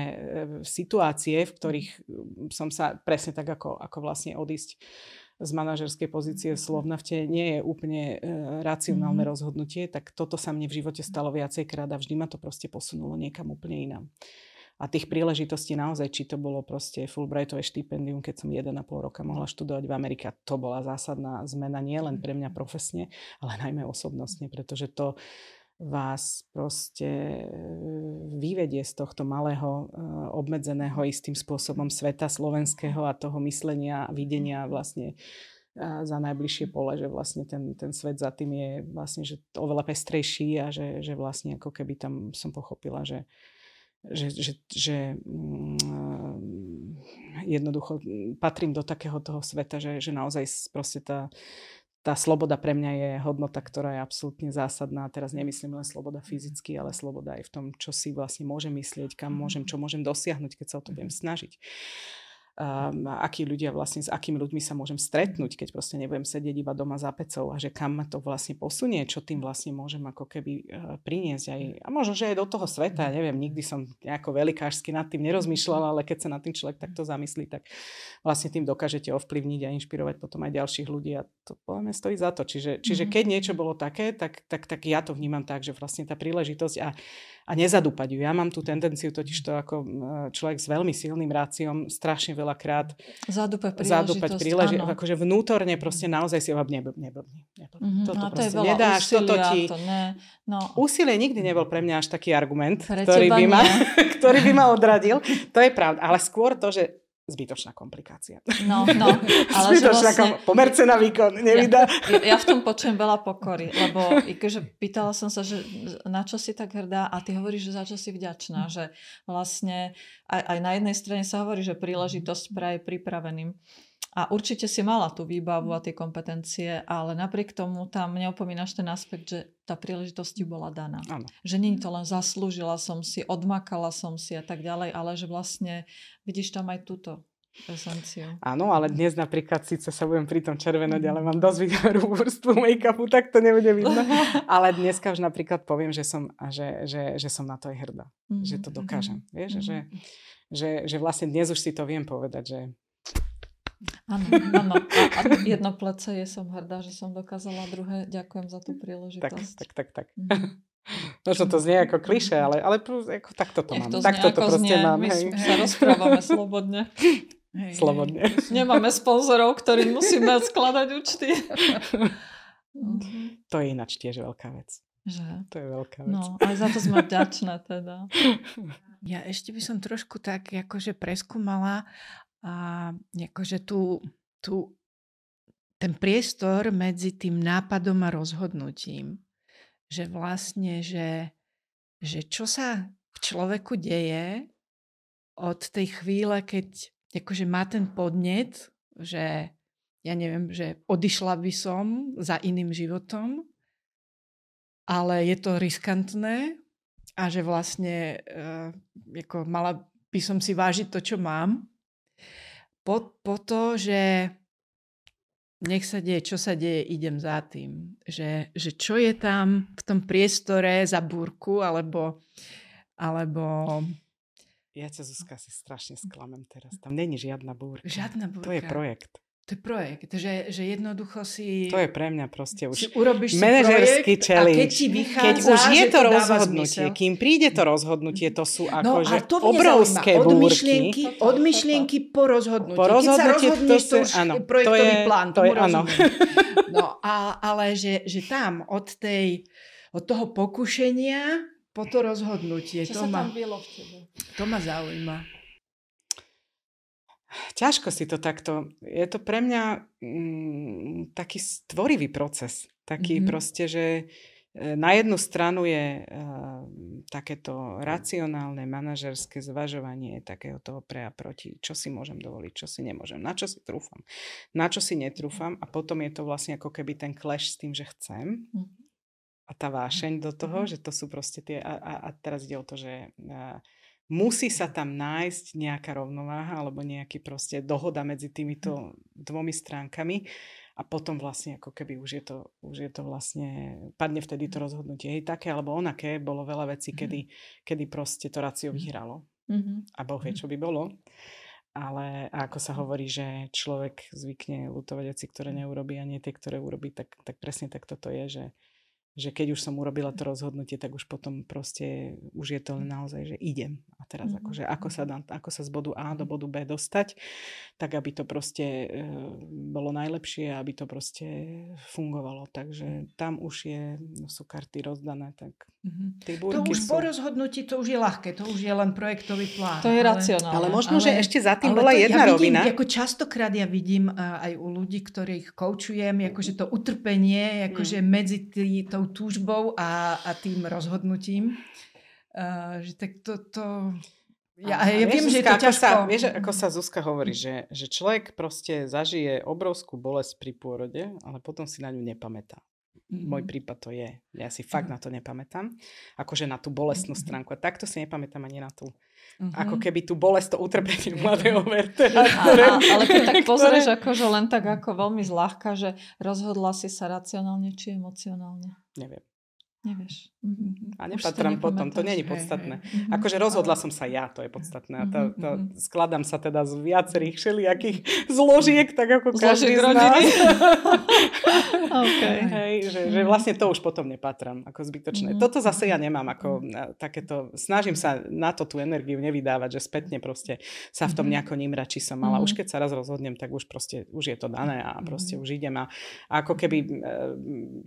situácie, v ktorých som sa presne tak ako, ako vlastne odísť z manažerskej pozície v Slovnafte nie je úplne e, racionálne mm-hmm. rozhodnutie, tak toto sa mne v živote stalo viacejkrát a vždy ma to proste posunulo niekam úplne inám. A tých príležitostí naozaj, či to bolo proste Fulbrightové štipendium, keď som 1,5 roka mohla študovať v Amerike, to bola zásadná zmena nie len pre mňa profesne, ale najmä osobnostne, pretože to vás proste e, vyvedie z tohto malého, e, obmedzeného istým spôsobom sveta slovenského a toho myslenia a videnia vlastne e, za najbližšie pole, že vlastne ten, ten svet za tým je vlastne že oveľa pestrejší a že, že vlastne ako keby tam som pochopila, že, že, že, že mm, jednoducho patrím do takého toho sveta, že, že naozaj proste tá, tá sloboda pre mňa je hodnota, ktorá je absolútne zásadná. Teraz nemyslím len sloboda fyzicky, ale sloboda aj v tom, čo si vlastne môžem myslieť, kam môžem, čo môžem dosiahnuť, keď sa o to budem mhm. snažiť um, akí ľudia vlastne, s akými ľuďmi sa môžem stretnúť, keď proste nebudem sedieť iba doma za pecou a že kam ma to vlastne posunie, čo tým vlastne môžem ako keby uh, priniesť aj, a možno, že aj do toho sveta, neviem, nikdy som nejako velikášsky nad tým nerozmýšľala, ale keď sa nad tým človek takto zamyslí, tak vlastne tým dokážete ovplyvniť a inšpirovať potom aj ďalších ľudí a to podľa mňa stojí za to. Čiže, čiže mhm. keď niečo bolo také, tak, tak, tak ja to vnímam tak, že vlastne tá príležitosť a a nezadúpať ju. Ja mám tú tendenciu totiž to ako človek s veľmi silným ráciom strašne veľakrát zadúpať príležitosť. Zadúpať príležitosť. Akože vnútorne proste naozaj si ho neblbni. Mm-hmm. Toto no, to je nedáš, toto ti... To ne, no. Úsilie nikdy nebol pre mňa až taký argument, ktorý by, ma, ktorý by ma odradil. To je pravda. Ale skôr to, že zbytočná komplikácia. No, no. Ale zbytočná vlastne, kom... pomerce na výkon, nevydá. Ja, ja v tom počujem veľa pokory, lebo akože pýtala som sa, že na čo si tak hrdá a ty hovoríš, že za čo si vďačná, že vlastne aj, aj na jednej strane sa hovorí, že príležitosť praje pripraveným. A určite si mala tú výbavu a tie kompetencie, ale napriek tomu tam neopomínaš ten aspekt, že tá príležitosť ti bola daná. Ano. Že nie to len zaslúžila som si, odmakala som si a tak ďalej, ale že vlastne vidíš tam aj túto esenciu. Áno, ale dnes napríklad síce sa budem pri tom červenať, ale mám dosť hrubú vrstvu make-upu, tak to nebude vidno. ale dneska už napríklad poviem, že som, že, že, že som na to aj hrdá. Mm-hmm. Že to mhm, dokážem. Vieš, mm-hmm. že, že, že vlastne dnes už si to viem povedať, že Áno, áno. A, a jedno plece je som hrdá, že som dokázala, druhé ďakujem za tú príležitosť. Tak, tak, tak, tak. Mm. Možno to znie ako kliše, ale, ale ako, takto to Nech mám. To takto to proste znie. mám. My hej. sa rozprávame slobodne. Hej, slobodne. Nemáme sponzorov, ktorým musíme skladať účty. Mhm. To je ináč tiež veľká vec. Že? To je veľká vec. No, aj za to sme vďačné teda. Ja ešte by som trošku tak akože preskúmala a akože tu, tu ten priestor medzi tým nápadom a rozhodnutím. Že vlastne, že, že čo sa v človeku deje od tej chvíle, keď akože má ten podnet, že ja neviem, že odišla by som za iným životom, ale je to riskantné a že vlastne uh, ako mala by som si vážiť to, čo mám po, po to, že nech sa deje, čo sa deje, idem za tým. Že, že čo je tam v tom priestore za búrku, alebo, alebo... Ja ťa, Zuzka, si strašne sklamem teraz. Tam není žiadna búrka. Žiadna búrka. To je projekt. To je projekt, že, že jednoducho si... To je pre mňa proste už urobíš manažerský challenge. A keď ti vychádza, keď už je to, to rozhodnutie, kým príde to rozhodnutie, to sú no, že to obrovské od búrky. Myšlienky, od myšlienky po rozhodnutie. Po rozhodnutie keď sa to, sú, to už áno, projektový to je, plán, to je, áno. No, a, ale že, že tam od tej, od toho pokušenia po to rozhodnutie. Čo to sa ma, tam bylo v tebe? To ma zaujíma ťažko si to takto. Je to pre mňa mm, taký stvorivý proces. Taký mm-hmm. proste, že E, na jednu stranu je uh, takéto racionálne manažerské zvažovanie takého toho pre a proti, čo si môžem dovoliť, čo si nemôžem, na čo si trúfam, na čo si netrúfam a potom je to vlastne ako keby ten clash s tým, že chcem mhm. a tá vášeň do toho, mhm. že to sú proste tie a, a, a teraz ide o to, že uh, musí sa tam nájsť nejaká rovnováha alebo nejaký proste dohoda medzi týmito dvomi stránkami a potom vlastne ako keby už je to, už je to vlastne, padne vtedy to rozhodnutie. Hej, také alebo onaké, bolo veľa vecí, mm-hmm. kedy, kedy proste to racio vyhralo. Mm-hmm. A Boh vie, čo by bolo. Ale ako sa hovorí, že človek zvykne lutovať veci, ktoré neurobí a nie tie, ktoré urobí, tak, tak presne tak toto je, že že keď už som urobila to rozhodnutie, tak už potom proste už je to len naozaj, že idem. A teraz mm-hmm. akože ako sa, dá, ako sa z bodu A do bodu B dostať, tak aby to proste e, bolo najlepšie, aby to proste fungovalo. Takže tam už je, no sú karty rozdané, tak mm-hmm. To už sú... po rozhodnutí, to už je ľahké, to už je len projektový plán. To je ale, racionálne. Ale možno, ale, že ešte za tým bola jedna ja vidím, rovina. Ako častokrát ja vidím uh, aj u ľudí, ktorých koučujem, akože to utrpenie, akože mm. medzi tý, tou tou túžbou a, a tým rozhodnutím. Uh, že tak to, to ja, ja viem, že je to ťažko. Sa, vieš, ako sa Zuzka hovorí, že, že človek proste zažije obrovskú bolesť pri pôrode, ale potom si na ňu nepamätá. Mm-hmm. Môj prípad to je. Ja si fakt mm-hmm. na to nepamätám. Akože na tú bolestnú mm-hmm. stránku. A takto si nepamätám ani na tú. Mm-hmm. Ako keby tú bolesť, to utrpenie mladého Wertera. Ktoré, ale keď tak pozrieš, ktoré... akože len tak ako veľmi zľahka, že rozhodla si sa racionálne či emocionálne. Neviem. Nevieš. Mm-hmm. A nepatram potom, to je podstatné. Hej, hej. Akože rozhodla som sa ja, to je podstatné. A to, to, skladám sa teda z viacerých všelijakých zložiek, tak ako každý z nás. okay. Hej, že, že vlastne to už potom nepatram, ako zbytočné. Mm-hmm. Toto zase ja nemám, ako takéto, snažím sa na to tú energiu nevydávať, že spätne proste sa v tom nejako nimra, či som mala. Už keď sa raz rozhodnem, tak už proste, už je to dané a proste už idem. A, a ako keby,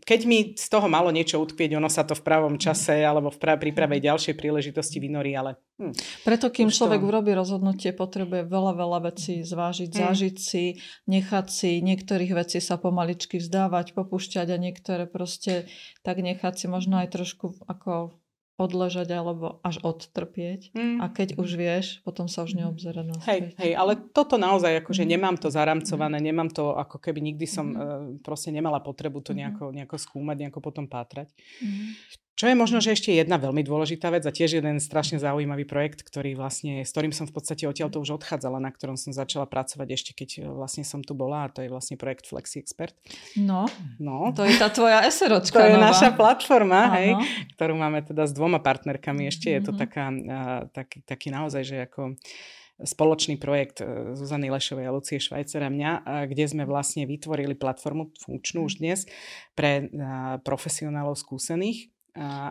keď mi z toho malo niečo utkvieť, ono sa to v pravom čase alebo v pra- príprave ďalšej príležitosti vynorí, ale... Hm, Preto kým človek to... urobí rozhodnutie, potrebuje veľa, veľa vecí zvážiť, hm. zažiť si, nechať si, niektorých vecí sa pomaličky vzdávať, popúšťať a niektoré proste tak nechať si možno aj trošku ako odležať alebo až odtrpieť. Mm. A keď už vieš, potom sa už neobzera na Hej, hej, ale toto naozaj, akože mm. nemám to zaramcované, nemám to, ako keby nikdy som mm. uh, proste nemala potrebu to nejako, nejako skúmať, nejako potom pátrať. Mm. Čo je možno, že ešte jedna veľmi dôležitá vec a tiež jeden strašne zaujímavý projekt, ktorý vlastne, s ktorým som v podstate odtiaľ to už odchádzala, na ktorom som začala pracovať ešte keď e, vlastne som tu bola a to je vlastne projekt Flexi Expert. No, no. to je tá tvoja SROčka To je nová. naša platforma, hej, ktorú máme teda s dvoma partnerkami ešte. Je to mm-hmm. taká, taký, taký naozaj, že ako spoločný projekt e, Zuzany Lešovej a Lucie Švajcer a mňa, kde sme vlastne vytvorili platformu funkčnú už dnes pre profesionálov skúsených,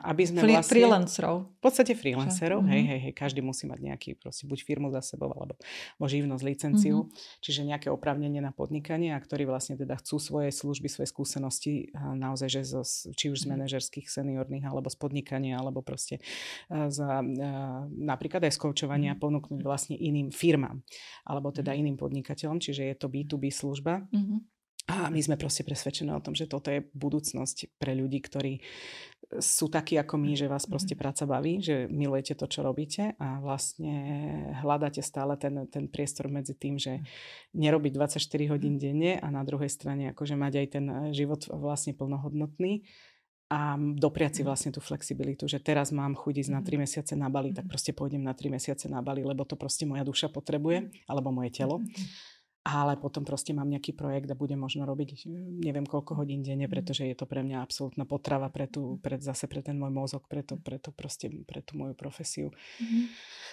aby sme Free, vlastne... Freelancerov. V podstate freelancerov, hej, mhm. hej, hej, každý musí mať nejaký, proste, buď firmu za sebou, alebo, živnosť, licenciu, mm-hmm. čiže nejaké oprávnenie na podnikanie a ktorí vlastne teda chcú svoje služby, svoje skúsenosti naozaj, že zo, či už z mhm. manažerských, seniorných, alebo z podnikania, alebo proste za, napríklad aj z koučovania mm-hmm. ponúknuť vlastne iným firmám, alebo teda mhm. iným podnikateľom, čiže je to B2B služba. Mm-hmm a my sme proste presvedčené o tom, že toto je budúcnosť pre ľudí, ktorí sú takí ako my, že vás proste mhm. práca baví, že milujete to, čo robíte a vlastne hľadáte stále ten, ten priestor medzi tým, že nerobiť 24 hodín denne a na druhej strane akože mať aj ten život vlastne plnohodnotný a dopriať si mhm. vlastne tú flexibilitu, že teraz mám chuť ísť na 3 mhm. mesiace na Bali, tak proste pôjdem na 3 mesiace na Bali, lebo to proste moja duša potrebuje, alebo moje telo ale potom proste mám nejaký projekt a budem možno robiť neviem koľko hodín denne, mhm. pretože je to pre mňa absolútna potrava pre tú, pre, zase pre ten môj mozog, pre, to, pre, to proste, pre tú moju profesiu. Mm-hmm.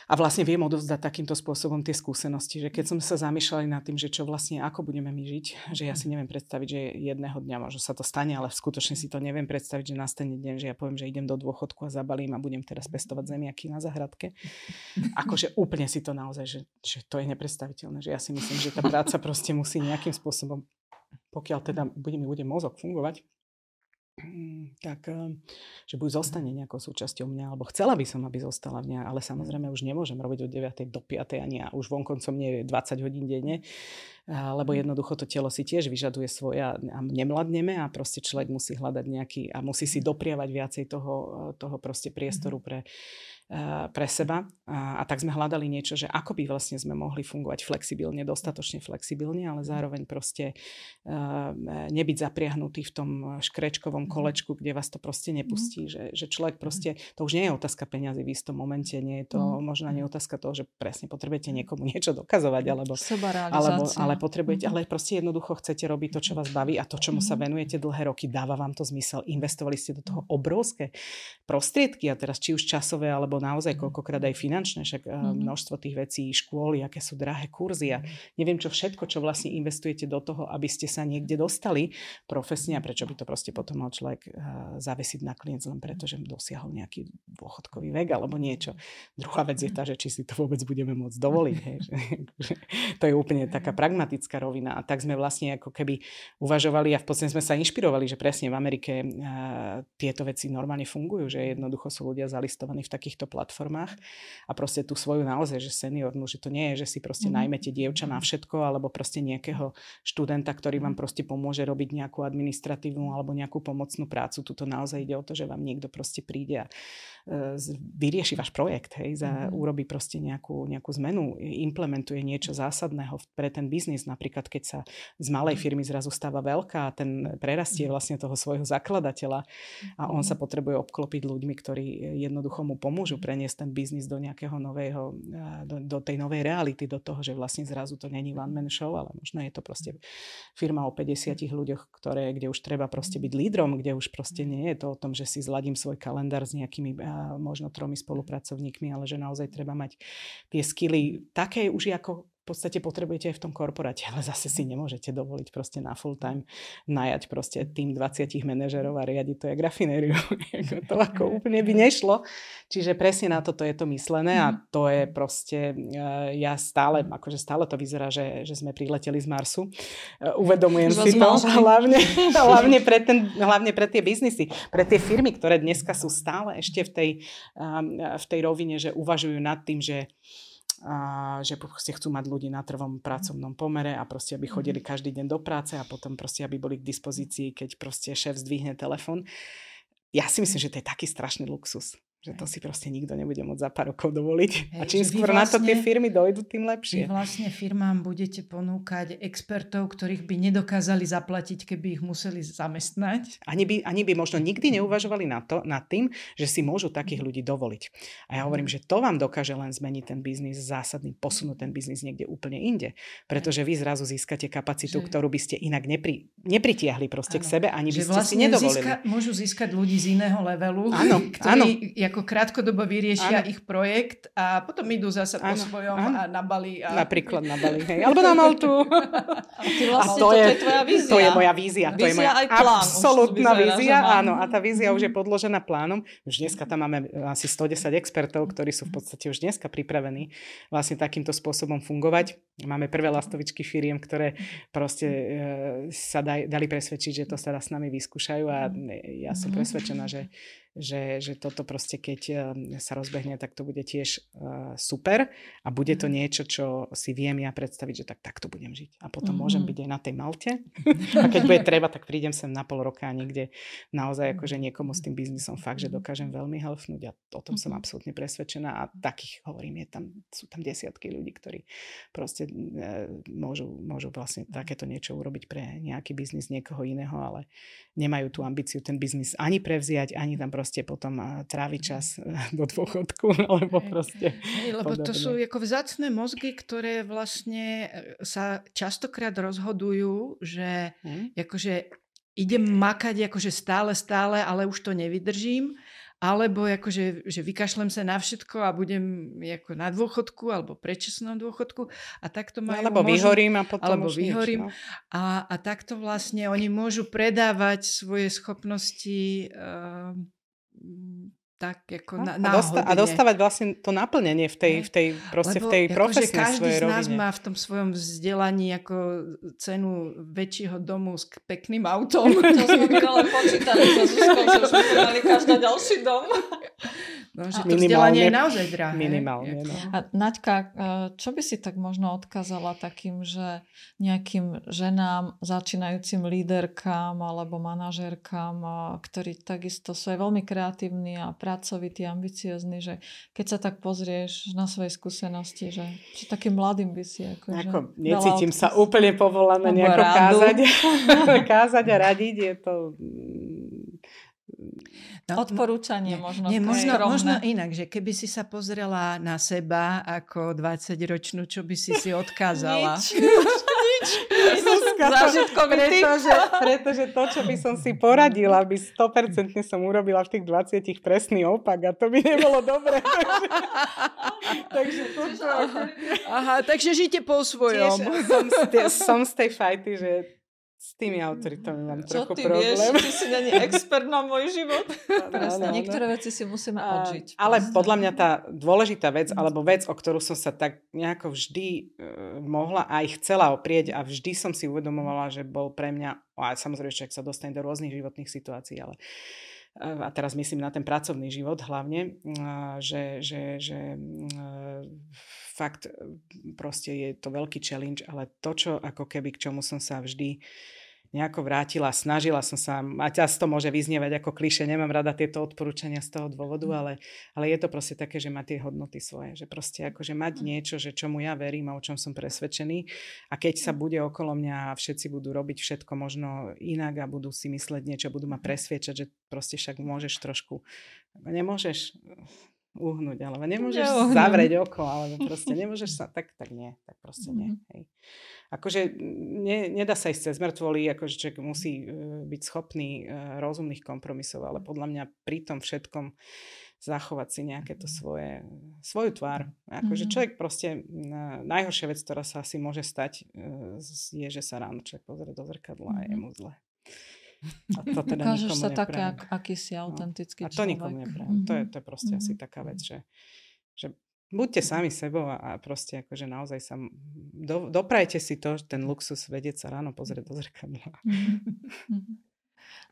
A vlastne viem odovzdať takýmto spôsobom tie skúsenosti, že keď som sa zamýšľala nad tým, že čo vlastne, ako budeme my žiť, že ja si neviem predstaviť, že jedného dňa možno sa to stane, ale skutočne si to neviem predstaviť, že nastane deň, že ja poviem, že idem do dôchodku a zabalím a budem teraz pestovať zemiaky na zahradke. Akože úplne si to naozaj, že, že to je nepredstaviteľné, že ja si myslím, že tá práca proste musí nejakým spôsobom, pokiaľ teda bude, mi bude mozog fungovať, mm, tak eh, že buď zostane nejakou súčasťou mňa, alebo chcela by som, aby zostala v mňa, ale samozrejme už nemôžem robiť od 9. do 5. ani ja už vonkoncom nie je 20 hodín denne, lebo jednoducho to telo si tiež vyžaduje svoje a nemladneme a proste človek musí hľadať nejaký a musí si dopriavať viacej toho, toho proste priestoru mhm. pre, Eh, pre seba. A, a tak sme hľadali niečo, že ako by vlastne sme mohli fungovať flexibilne, dostatočne flexibilne, ale zároveň proste uh, nebyť zapriahnutý v tom škrečkovom mhm. kolečku, kde vás to proste nepustí. Mm. Že, že človek mhm. proste, to už nie je otázka peňazí v istom momente, nie je to možno ani otázka toho, že presne potrebujete niekomu niečo dokazovať, alebo, alebo ale potrebujete, ale proste jednoducho chcete robiť to, čo vás baví a to, čomu sa venujete dlhé roky, dáva vám to zmysel. Investovali ste do toho obrovské prostriedky a teraz či už časové alebo alebo naozaj koľkokrát aj finančné, však mm-hmm. množstvo tých vecí, škôly, aké sú drahé kurzy a mhm. neviem čo všetko, čo vlastne investujete do toho, aby ste sa niekde dostali profesne a prečo by to proste potom mal človek uh, zavesiť na klient len preto, že dosiahol nejaký dôchodkový vek alebo niečo. Druhá vec je tá, že či si to vôbec budeme môcť dovoliť. Hej, to je úplne taká pragmatická rovina a tak sme vlastne ako keby uvažovali a v podstate sme sa inšpirovali, že presne v Amerike uh, tieto veci normálne fungujú, že jednoducho sú ľudia zalistovaní v takýchto týchto platformách a proste tú svoju naozaj, že seniornú, že to nie je, že si proste mm-hmm. najmete dievča na všetko alebo proste nejakého študenta, ktorý vám proste pomôže robiť nejakú administratívnu alebo nejakú pomocnú prácu. Tuto naozaj ide o to, že vám niekto proste príde a vyrieši váš projekt, hej, za, mm-hmm. urobí proste nejakú, nejakú zmenu, implementuje niečo zásadného pre ten biznis. Napríklad, keď sa z malej mhm. firmy zrazu stáva veľká a ten prerastie mhm. vlastne toho svojho zakladateľa a on sa mhm. potrebuje obklopiť ľuďmi, ktorí jednoducho mu pomôžu preniesť ten biznis do nejakého nového, do, do tej novej reality, do toho, že vlastne zrazu to není one man show, ale možno je to proste firma o 50 ľuďoch, ktoré, kde už treba proste byť lídrom, kde už proste nie je to o tom, že si zladím svoj kalendár s nejakými možno tromi spolupracovníkmi, ale že naozaj treba mať tie skily také už ako v podstate potrebujete aj v tom korporáte, ale zase si nemôžete dovoliť proste na full time najať proste tým 20 manažerov a riadiť to je grafinériu. to ako úplne by nešlo. Čiže presne na toto je to myslené a to je proste, eh, ja stále, akože stále to vyzerá, že, že sme prileteli z Marsu. Eh, uvedomujem si to hlavne, hlavne, pre ten, hlavne pre tie biznisy, pre tie firmy, ktoré dneska sú stále ešte v tej, ehm, v tej rovine, že uvažujú nad tým, že a že proste chcú mať ľudí na trvom pracovnom pomere a proste, aby chodili mhm. každý deň do práce a potom proste, aby boli k dispozícii, keď proste šéf zdvihne telefon. Ja si myslím, že to je taký strašný luxus. Že to si proste nikto nebude môcť za pár rokov dovoliť. Hej, a čím skôr vlastne, na to tie vlastne firmy dojdú, tým lepšie. Vy vlastne firmám budete ponúkať expertov, ktorých by nedokázali zaplatiť, keby ich museli zamestnať. Ani by, ani by možno nikdy neuvažovali na to, nad tým, že si môžu takých ľudí dovoliť. A ja hovorím, že to vám dokáže len zmeniť ten biznis zásadný, posunúť ten biznis niekde úplne inde. Pretože vy zrazu získate kapacitu, že... ktorú by ste inak nepri, nepritiahli proste ano. k sebe, ani by že ste vlastne si nedovolili. Získa, môžu získať ľudí z iného levelu, áno, ktorí áno ako krátkodobo vyriešia ano. ich projekt a potom idú zase ano. po svojom ano. a na Bali. A... Napríklad na Bali, hej. Alebo na Maltu. a, ty vlastne, a to, je, je tvoja vízia. To je moja vízia. vízia to je moja aj plán. absolútna vízia, áno. A tá vízia už je podložená plánom. Už dneska tam máme asi 110 expertov, ktorí sú v podstate už dneska pripravení vlastne takýmto spôsobom fungovať. Máme prvé lastovičky firiem, ktoré proste e, sa daj, dali presvedčiť, že to sa s nami vyskúšajú a ja som presvedčená, že že, že toto proste keď eh, sa rozbehne, tak to bude tiež uh, super a bude to mhm. niečo, čo si viem ja predstaviť, že tak takto budem žiť. A potom mm-hmm. môžem byť aj na tej Malte a keď bude treba, tak prídem sem na pol roka a niekde naozaj akože niekomu s tým biznisom fakt, že dokážem veľmi helfnúť a o tom som mhm. absolútne presvedčená a takých, hovorím, je tam, sú tam desiatky ľudí, ktorí proste uh, môžu, môžu vlastne takéto niečo urobiť pre nejaký biznis niekoho iného, ale nemajú tú ambíciu ten biznis ani prevziať, ani tam proste potom tráviť čas e, do dôchodku, alebo proste... Hej, lebo podobne. to sú ako vzácne mozgy, ktoré vlastne e, sa častokrát rozhodujú, že hmm. akože idem makať akože stále, stále, ale už to nevydržím alebo akože, že vykašlem sa na všetko a budem ako na dôchodku alebo predčasnom dôchodku a takto majú... Alebo môžu, vyhorím a potom Alebo vyhorím. Nič, no. a, a takto vlastne oni môžu predávať svoje schopnosti uh, tak ako na, a, dosta- a dostávať vlastne to naplnenie v tej, v tej, proste Lebo, v tej profesnej každý svojej z nás rovine. má v tom svojom vzdelaní ako cenu väčšieho domu s pekným autom. to sme ale počítali so Zuzkou, že sme mali každá ďalší dom. No, že to vzdelanie je naozaj drahé. Minimálne. No. A Naďka, e, čo by si tak možno odkázala takým, že nejakým ženám, začínajúcim líderkám alebo manažérkám, e, ktorí takisto sú aj veľmi kreatívni a pracovití, ambiciozní, že keď sa tak pozrieš na svoje skúsenosti, že čo takým mladým by si ako, ako že necítim sa úplne povolaná nejako kázať, kázať a radiť. Je to No, Odporúčanie možno. Nie, možno, možno inak, že keby si sa pozrela na seba ako 20-ročnú, čo by si si odkázala? nič, nič. pretože, pretože to, čo by som si poradila, by 100% som urobila v tých 20 presný opak a to by nebolo dobré. takže, takže Aha, takže žite po svojom. Tiež som, z tej, som z tej fajty, že s tými autoritami mám Čo trochu ty problém. vieš? Ty si není expert na môj život. Presne, niektoré veci si musíme odžiť. Ale podľa mňa tá dôležitá vec, alebo vec, o ktorú som sa tak nejako vždy uh, mohla aj chcela oprieť a vždy som si uvedomovala, že bol pre mňa, a samozrejme, človek sa dostane do rôznych životných situácií, ale a teraz myslím na ten pracovný život hlavne, že, že, že fakt proste je to veľký challenge, ale to, čo ako keby k čomu som sa vždy nejako vrátila, snažila som sa, a ťa to môže vyznievať ako kliše, nemám rada tieto odporúčania z toho dôvodu, mm. ale, ale je to proste také, že má tie hodnoty svoje, že proste akože mať mm. niečo, že čomu ja verím a o čom som presvedčený a keď sa mm. bude okolo mňa a všetci budú robiť všetko možno inak a budú si mysleť niečo, budú ma presviečať, že proste však môžeš trošku, nemôžeš uhnúť, alebo nemôžeš Neuhnúť. zavrieť oko, alebo proste nemôžeš sa, tak, tak nie, tak proste nie. Hej akože ne, nedá sa ísť cez mŕtvoly, akože človek musí uh, byť schopný uh, rozumných kompromisov, ale podľa mňa pri tom všetkom zachovať si nejaké to svoje, svoju tvár. Akože mm-hmm. človek proste, uh, najhoršia vec, ktorá sa asi môže stať, uh, je, že sa ráno človek pozrie do zrkadla mm-hmm. a je mu zle. A to teda Ukážeš sa také, ak, aký si autentický no. A to nikomu neprajem. Mm-hmm. To, je, to je proste mm-hmm. asi taká vec, že, že buďte sami sebou a, a proste akože naozaj sa do, doprajte si to, ten luxus vedieť sa ráno pozrieť do zrkadla. Mm-hmm.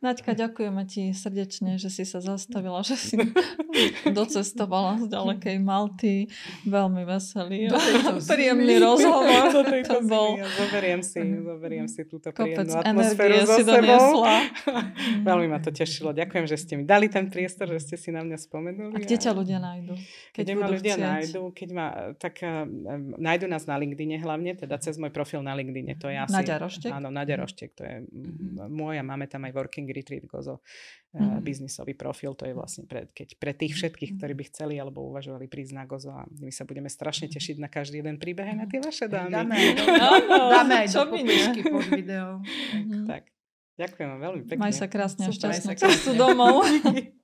Naďka, ďakujeme ti srdečne, že si sa zastavila, že si docestovala z ďalekej Malty. Veľmi veselý a príjemný rozhovor. Do tejto to bol... zoberiem si, zoberiem si túto príjemnú atmosféru so si sebou. Veľmi ma to tešilo. Ďakujem, že ste mi dali ten priestor, že ste si na mňa spomenuli. A kde ťa ľudia nájdu? Keď kde ma ľudia chcieť? nájdu, keď ma, tak uh, nájdu nás na LinkedIne hlavne, teda cez môj profil na LinkedIne. To je asi, Nadia Roštek? Áno, Nadia Roštek. To je mm-hmm. môj a máme tam aj working retreat gozo mm-hmm. biznisový profil. To je vlastne pre, keď, pre tých všetkých, ktorí by chceli alebo uvažovali prísť na gozo a my sa budeme strašne tešiť na každý jeden príbeh aj na tie vaše dámy. Dáme, dáme aj do popisky pod video. Tak, tak. Ďakujem veľmi pekne. Maj sa krásne a šťastnú cestu domov.